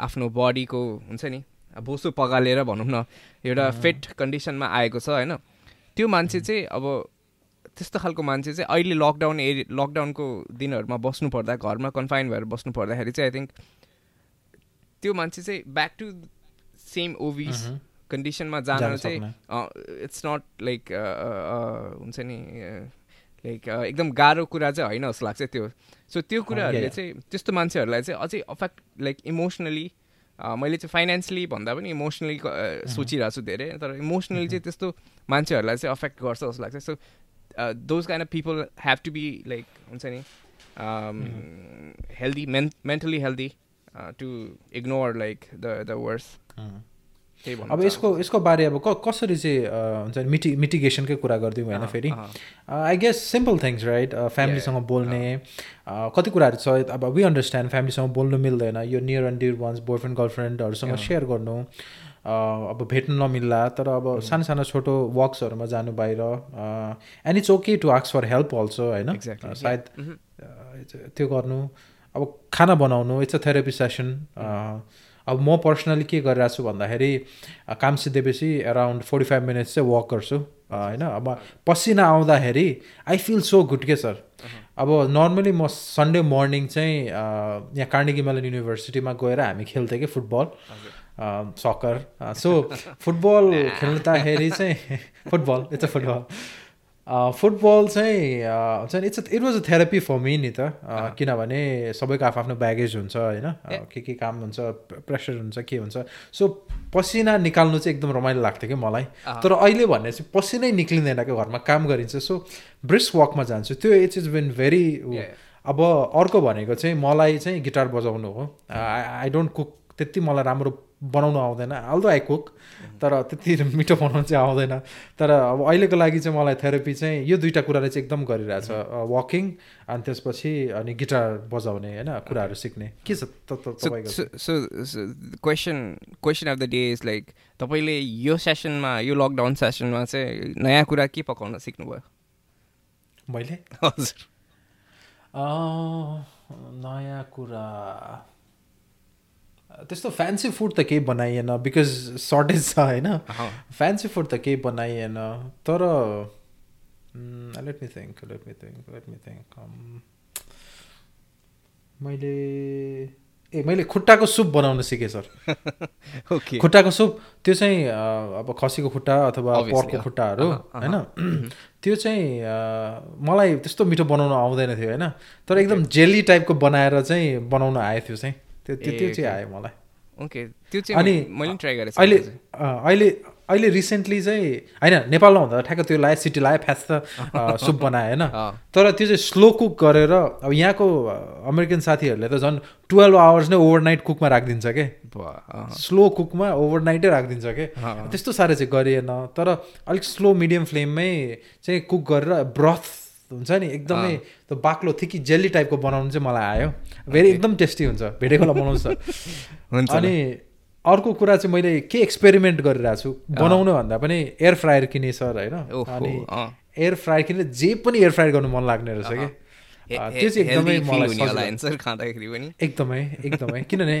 आफ्नो बडीको हुन्छ नि बोसो पगालेर भनौँ न एउटा फिट कन्डिसनमा आएको छ होइन? त्यो मान्छे चाहिँ अब त्यस्तो खालको मान्छे चाहिँ अहिले लकडाउन एरि लकडाउनको दिनहरूमा बस्नु पर्दा घरमा कन्फाइन भएर बस्नु पर्दाखेरि चाहिँ आई थिङ्क त्यो मान्छे चाहिँ ब्याक टु सेम ओभिस कन्डिसनमा जान चाहिँ इट्स नट लाइक हुन्छ नि लाइक एकदम गाह्रो कुरा चाहिँ होइन जस्तो लाग्छ त्यो। सो त्यो कुराहरूले चाहिँ त्यस्तो मान्छेहरूलाई चाहिँ अझै अफेक्ट लाइक इमोसनली मैले चाहिँ फाइनेन्सियली भन्दा पनि इमोसनली सोचिरहेको छु धेरै तर इमोसनली चाहिँ त्यस्तो मान्छेहरूलाई चाहिँ अफेक्ट गर्छ जस्तो लाग्छ। So those kind of people have to be like हुन्छ नि healthy men mentally healthy to ignore like the the worse अब यसको यसको बारे अब क कसरी चाहिँ हुन्छ नि मिटि मिटिगेसनकै कुरा गरिदिउँ होइन फेरि? I guess simple things right फ्यामिलीसँग बोल्ने कति कुराहरू छ? अब वी अन्डरस्ट्यान्ड फ्यामिलीसँग बोल्नु मिल्दैन। यो near and dear ones boyfriend गर्लफ्रेन्डहरूसँग share गर्नु। अब भेट्नु नमिल्ला तर अब सानो सानो छोटो वर्क्सहरूमा जानु बाहिर एन्ड इट्स ओके टु आक्स फर हेल्प अल्सो होइन? सायद त्यो गर्नु। अब खाना बनाउनु इट्स अ थेरापी सेसन अब म पर्सनली के गरिरहेको छु भन्दाखेरि काम सिद्धेपछि एराउन्ड फोर्टी फाइभ मिनट्स चाहिँ वक गर्छु। होइन अब पसिना आउँदाखेरि आई फिल सो गुड के सर? अब नर्मली म सन्डे मर्निङ चाहिँ यहाँ कार्निगी मेलन युनिभर्सिटीमा गएर हामी खेल्थ्यौँ कि फुटबल सकर सो फुटबल खेल्दाखेरि चाहिँ football it's a football football चाहिँ हुन्छ नि it's it was a therapy for me नि त। किनभने सबैको आफ्नो आफ्नो ब्यागेज हुन्छ होइन? के के काम हुन्छ प्रेसर हुन्छ के हुन्छ। सो पसिना निकाल्नु चाहिँ एकदम रमाइलो लाग्थ्यो कि मलाई। तर अहिले भने चाहिँ पसिनै निक्लिँदैन क्या घरमा काम गरिन्छ। सो ब्रिस्क वकमा जान्छु। त्यो इट्स इज बिन भेरी अब अर्को भनेको चाहिँ मलाई चाहिँ गिटार बजाउनु हो। आई डोन्ट कुक त्यति मलाई राम्रो बनाउनु आउँदैन. अल्दो आई कुक तर त्यति मिठो बनाउनु चाहिँ आउँदैन। तर अब अहिलेको लागि चाहिँ मलाई थेरापी चाहिँ यो दुइटा कुराले चाहिँ एकदम गरिरहेछ। वकिङ अनि त्यसपछि अनि गिटार बजाउने होइन कुराहरू सिक्ने। के छ so question question of the day is like तपाईँले यो सेसनमा यो लकडाउन सेसनमा चाहिँ नयाँ कुरा के पकाउन सिक्नुभयो? मैले? हजुर। नयाँ कुरा। त्यस्तो फ्यान्सी फुड त केही बनाइएन बिकज सर्टेज छ होइन? फ्यान्सी फुड त केही बनाइएन तर let me think let me think let me think मैले ए मैले खुट्टाको सुप बनाउन सिकेँ सर ओके खुट्टाको सुप त्यो चाहिँ अब खसीको खुट्टा अथवा पर्कको खुट्टाहरू होइन? त्यो चाहिँ मलाई त्यस्तो मिठो बनाउनु आउँदैन थियो होइन? तर एकदम जेली टाइपको बनाएर चाहिँ बनाउन आएको थियो चाहिँ। त्यो त्यो चाहिँ आयो मलाई। ओके। त्यो चाहिँ अनि मैले ट्राई गरेँ अहिले अहिले अहिले रिसेन्टली चाहिँ होइन नेपालमा हुँदा ठ्याक्क त्यो लायो सिटी लायो फ्यास त सुप बनायो होइन? तर त्यो चाहिँ स्लो कुक गरेर अब यहाँको अमेरिकन साथीहरूले त झन् टुवेल्भ आवर्स नै ओभरनाइट कुकमा राखिदिन्छ के? स्लो कुकमा ओभरनाइटै राखिदिन्छ के? त्यस्तो साह्रो चाहिँ गरिएन। तर अलिक स्लो मिडियम फ्लेममै चाहिँ कुक गरेर ब्रथ हुन्छ नि एकदमै त्यो बाक्लो थिकी जेली टाइपको बनाउनु चाहिँ मलाई आयो। भेरी एकदम टेस्टी हुन्छ भेटेको बनाउँछ हुन्छ अनि अर्को कुरा चाहिँ मैले के एक्सपेरिमेन्ट गरिरहेको छु बनाउनु भन्दा पनि एयर फ्रायर किने सर होइन? अनि। एयर फ्रायर किनेर जे पनि एयर फ्रायर गर्नु मन लाग्ने रहेछ कि। त्यो चाहिँ एकदमै मलाई एकदमै एकदमै। किनभने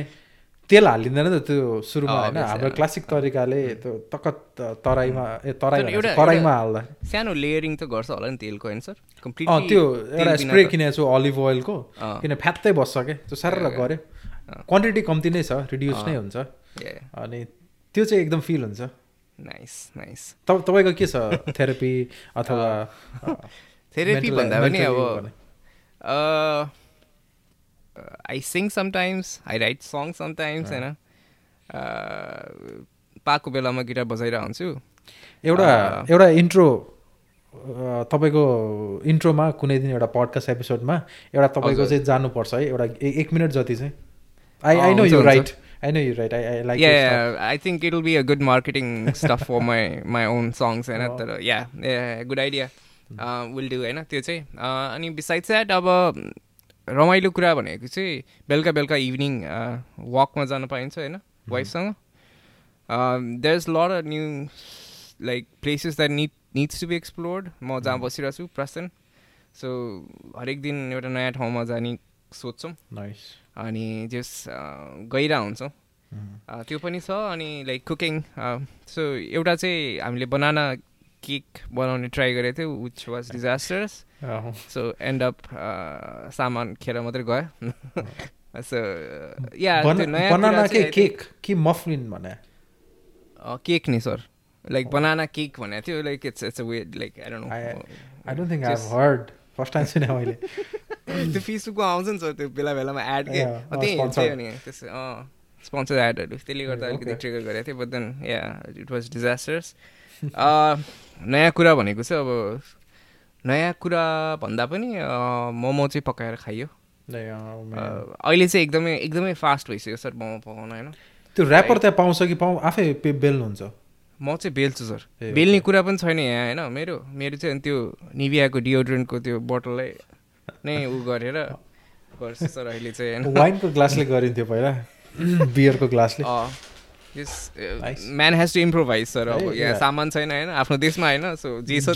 तेल हालिँदैन त त्यो सुरुमा होइन? हाम्रो। क्लासिक तरिकाले त्यो तक तराईमा ए तराई तर भनेको एउटा- कराईमा हाल्दा। सानो लेयरिङ त गर्छ होला नि तेलको होइन सर? अँ त्यो एउटा स्प्रे किनेको छु अलिभ ओइलको। किन फ्यात्तै बस्छ क्या त्यो साह्रो गऱ्यो। क्वान्टिटी कम्ती नै छ रिड्युस नै हुन्छ। अनि त्यो चाहिँ एकदम फिल हुन्छ। नाइस नाइस तप तपाईँको के छ? थेरापी अथवा थेरेपी भन्दा पनि अब। I sing sometimes I write song sometimes होइन Uh, पाएको बेलामा गिटार बजाइरहेको हुन्छु एउटा अँ। एउटा इन्ट्रो तपाईँको इन्ट्रोमा कुनै दिन एउटा पडकास्ट एपिसोडमा एउटा तपाईँको। चाहिँ जानुपर्छ है एउटा एक मिनट जति चाहिँ I I know you. Right I know you right I I like yeah i think it'll be a good marketing stuff for my my own songs होइन Oh. yeah yeah good idea uh, will do त्यो चाहिँ Uh, अनि besides that अब रमाइलो कुरा भनेको चाहिँ बेलुका बेलुका इभिनिङ वकमा जान पाइन्छ होइन वाइफसँग। There is lot a new like places that need needs to be explored म जहाँ बसिरहेको छु प्रसन सो हरेक दिन एउटा नयाँ ठाउँमा जाने सोध्छौँ नाइस अनि जस गइरह हुन्छौँ। त्यो पनि छ अनि लाइक कुकिङ सो एउटा चाहिँ हामीले बनाना केक बनाउने ट्राई गरेको थियौँ which was disasters so end up सामान खेर मात्रै गयो सो या केक कि मफलिन भने केक नि सर लाइक बनाना केक भनेको थियो like it's it's way like I don't I don't think I heard first time सुने मैले त्यो फेसबुकमा आउँछ नि सर त्यो बेला बेलामा एड के त्यही sponsor. त्यही हो नि त्यस स्पोन्सर एडहरू त्यसले गर्दा अलिकति. ट्रिगर गरेको थिएँ but then yeah it was disasters नयाँ कुरा भनेको चाहिँ अब नयाँ कुरा भन्दा पनि मोमो चाहिँ पकाएर खाइयो। अहिले चाहिँ एकदमै एकदमै फास्ट भइसक्यो सर मोमो पकाउन होइन? त्यो ऱ्यापर त्यहाँ पाउँछ कि पाउँ आफै बेल्नुहुन्छ? म चाहिँ बेल्छु सर। बेल्ने कुरा पनि छैन यहाँ होइन? मेरो मेरो चाहिँ अनि त्यो निभियाको डियोड्रेन्टको त्यो बोटललाई नै उ गरेर गर्छु सर अहिले चाहिँ वाइनको ग्लासले गरिन्थ्यो पहिला। बियरको ग्लासले. Man has to improvise sir अब यहाँ. सामान छैन होइन आफ्नो देशमा होइन सो जे छ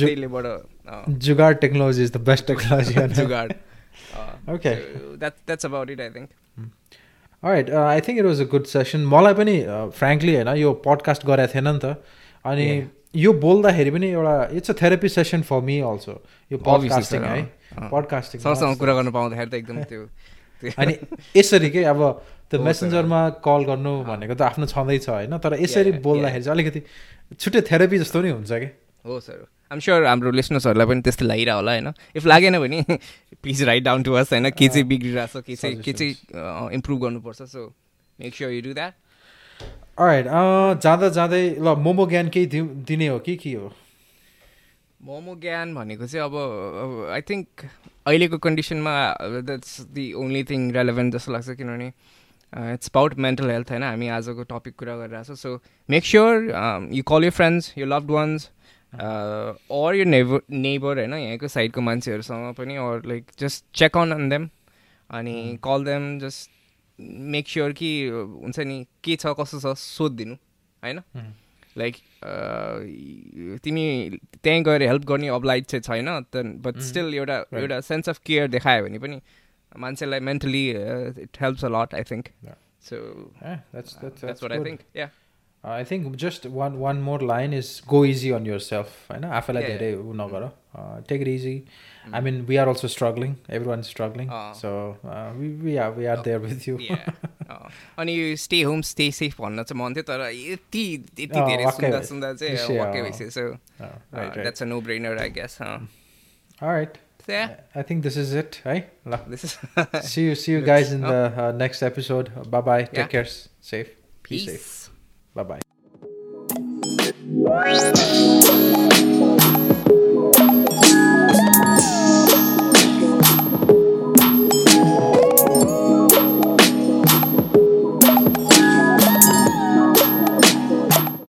अँ, jugaad technology is the best technology jugaad Okay. That's about it I think right I think it was a good session मलाई पनि फ्रेङ्कली होइन यो पडकास्ट गरेको थिएन नि त अनि. यो बोल्दाखेरि पनि एउटा it's a therapy session for me also यो पडकास्टिङ है पडकास्टिङ सरसँग कुरा गर्नु पाउँदाखेरि त एकदम त्यो- अनि यसरी के अब त्यो मेसेन्जरमा कल गर्नु भनेको त आफ्नो छँदैछ होइन? तर यसरी बोल्दाखेरि चाहिँ अलिकति छुट्टै थेरापी जस्तो नि हुन्छ कि? हो सर। आम स्योर हाम्रो लिसनर्सहरूलाई पनि त्यस्तो लागिरह होला होइन? इफ लागेन भने please write down to us होइन? के चाहिँ बिग्रिरहेको छ के चाहिँ के चाहिँ इम्प्रुभ गर्नुपर्छ so make sure you do that right जाँदा जाँदै ल मोमो ज्ञान केही दिउ दिने हो कि के हो? मोमो ज्ञान भनेको चाहिँ अब आई थिङ्क अहिलेको कन्डिसनमा that's the only thing relevant जस्तो लाग्छ किनभने इट्स अबाउट मेन्टल हेल्थ होइन हामी आजको टपिक कुरा गरिरहेको छौँ so make sure you call you friends you loved ones or your neighbour neighbour होइन यहाँको साइडको मान्छेहरूसँग पनि or like just check on on them अनि call them just make sure कि हुन्छ नि के छ कस्तो छ सोधिदिनु होइन लाइक तिमी त्यहीँ गएर हेल्प गर्ने अब्लाइट चाहिँ छैन बट स्टिल एउटा एउटा सेन्स अफ केयर देखायो भने पनि मान्छेलाई mentally it helps a lot I think Yeah. So Eh, that's, that's, that's what I think yeah I think just one one more line is go easy on yourself होइन आफैलाई Yeah, धेरै उ नगर take it easy I mean we are also struggling everyone struggling uh. So we are we are there with you अनि यो stay home stay safe भन्न चाहिँ मन थियो तर यति यति अँ, धेरै वाक्कै सुन्दा भइ- सुन्दा चाहिँ क्लिसे, वाक्कै अँ। भइसक्यो so right right that's a no brainer I guess right I think this is it, right? This is see you see you guys in the uh, next episode. Bye bye. Yeah. Take care. Safe. Peace. safe. Bye bye.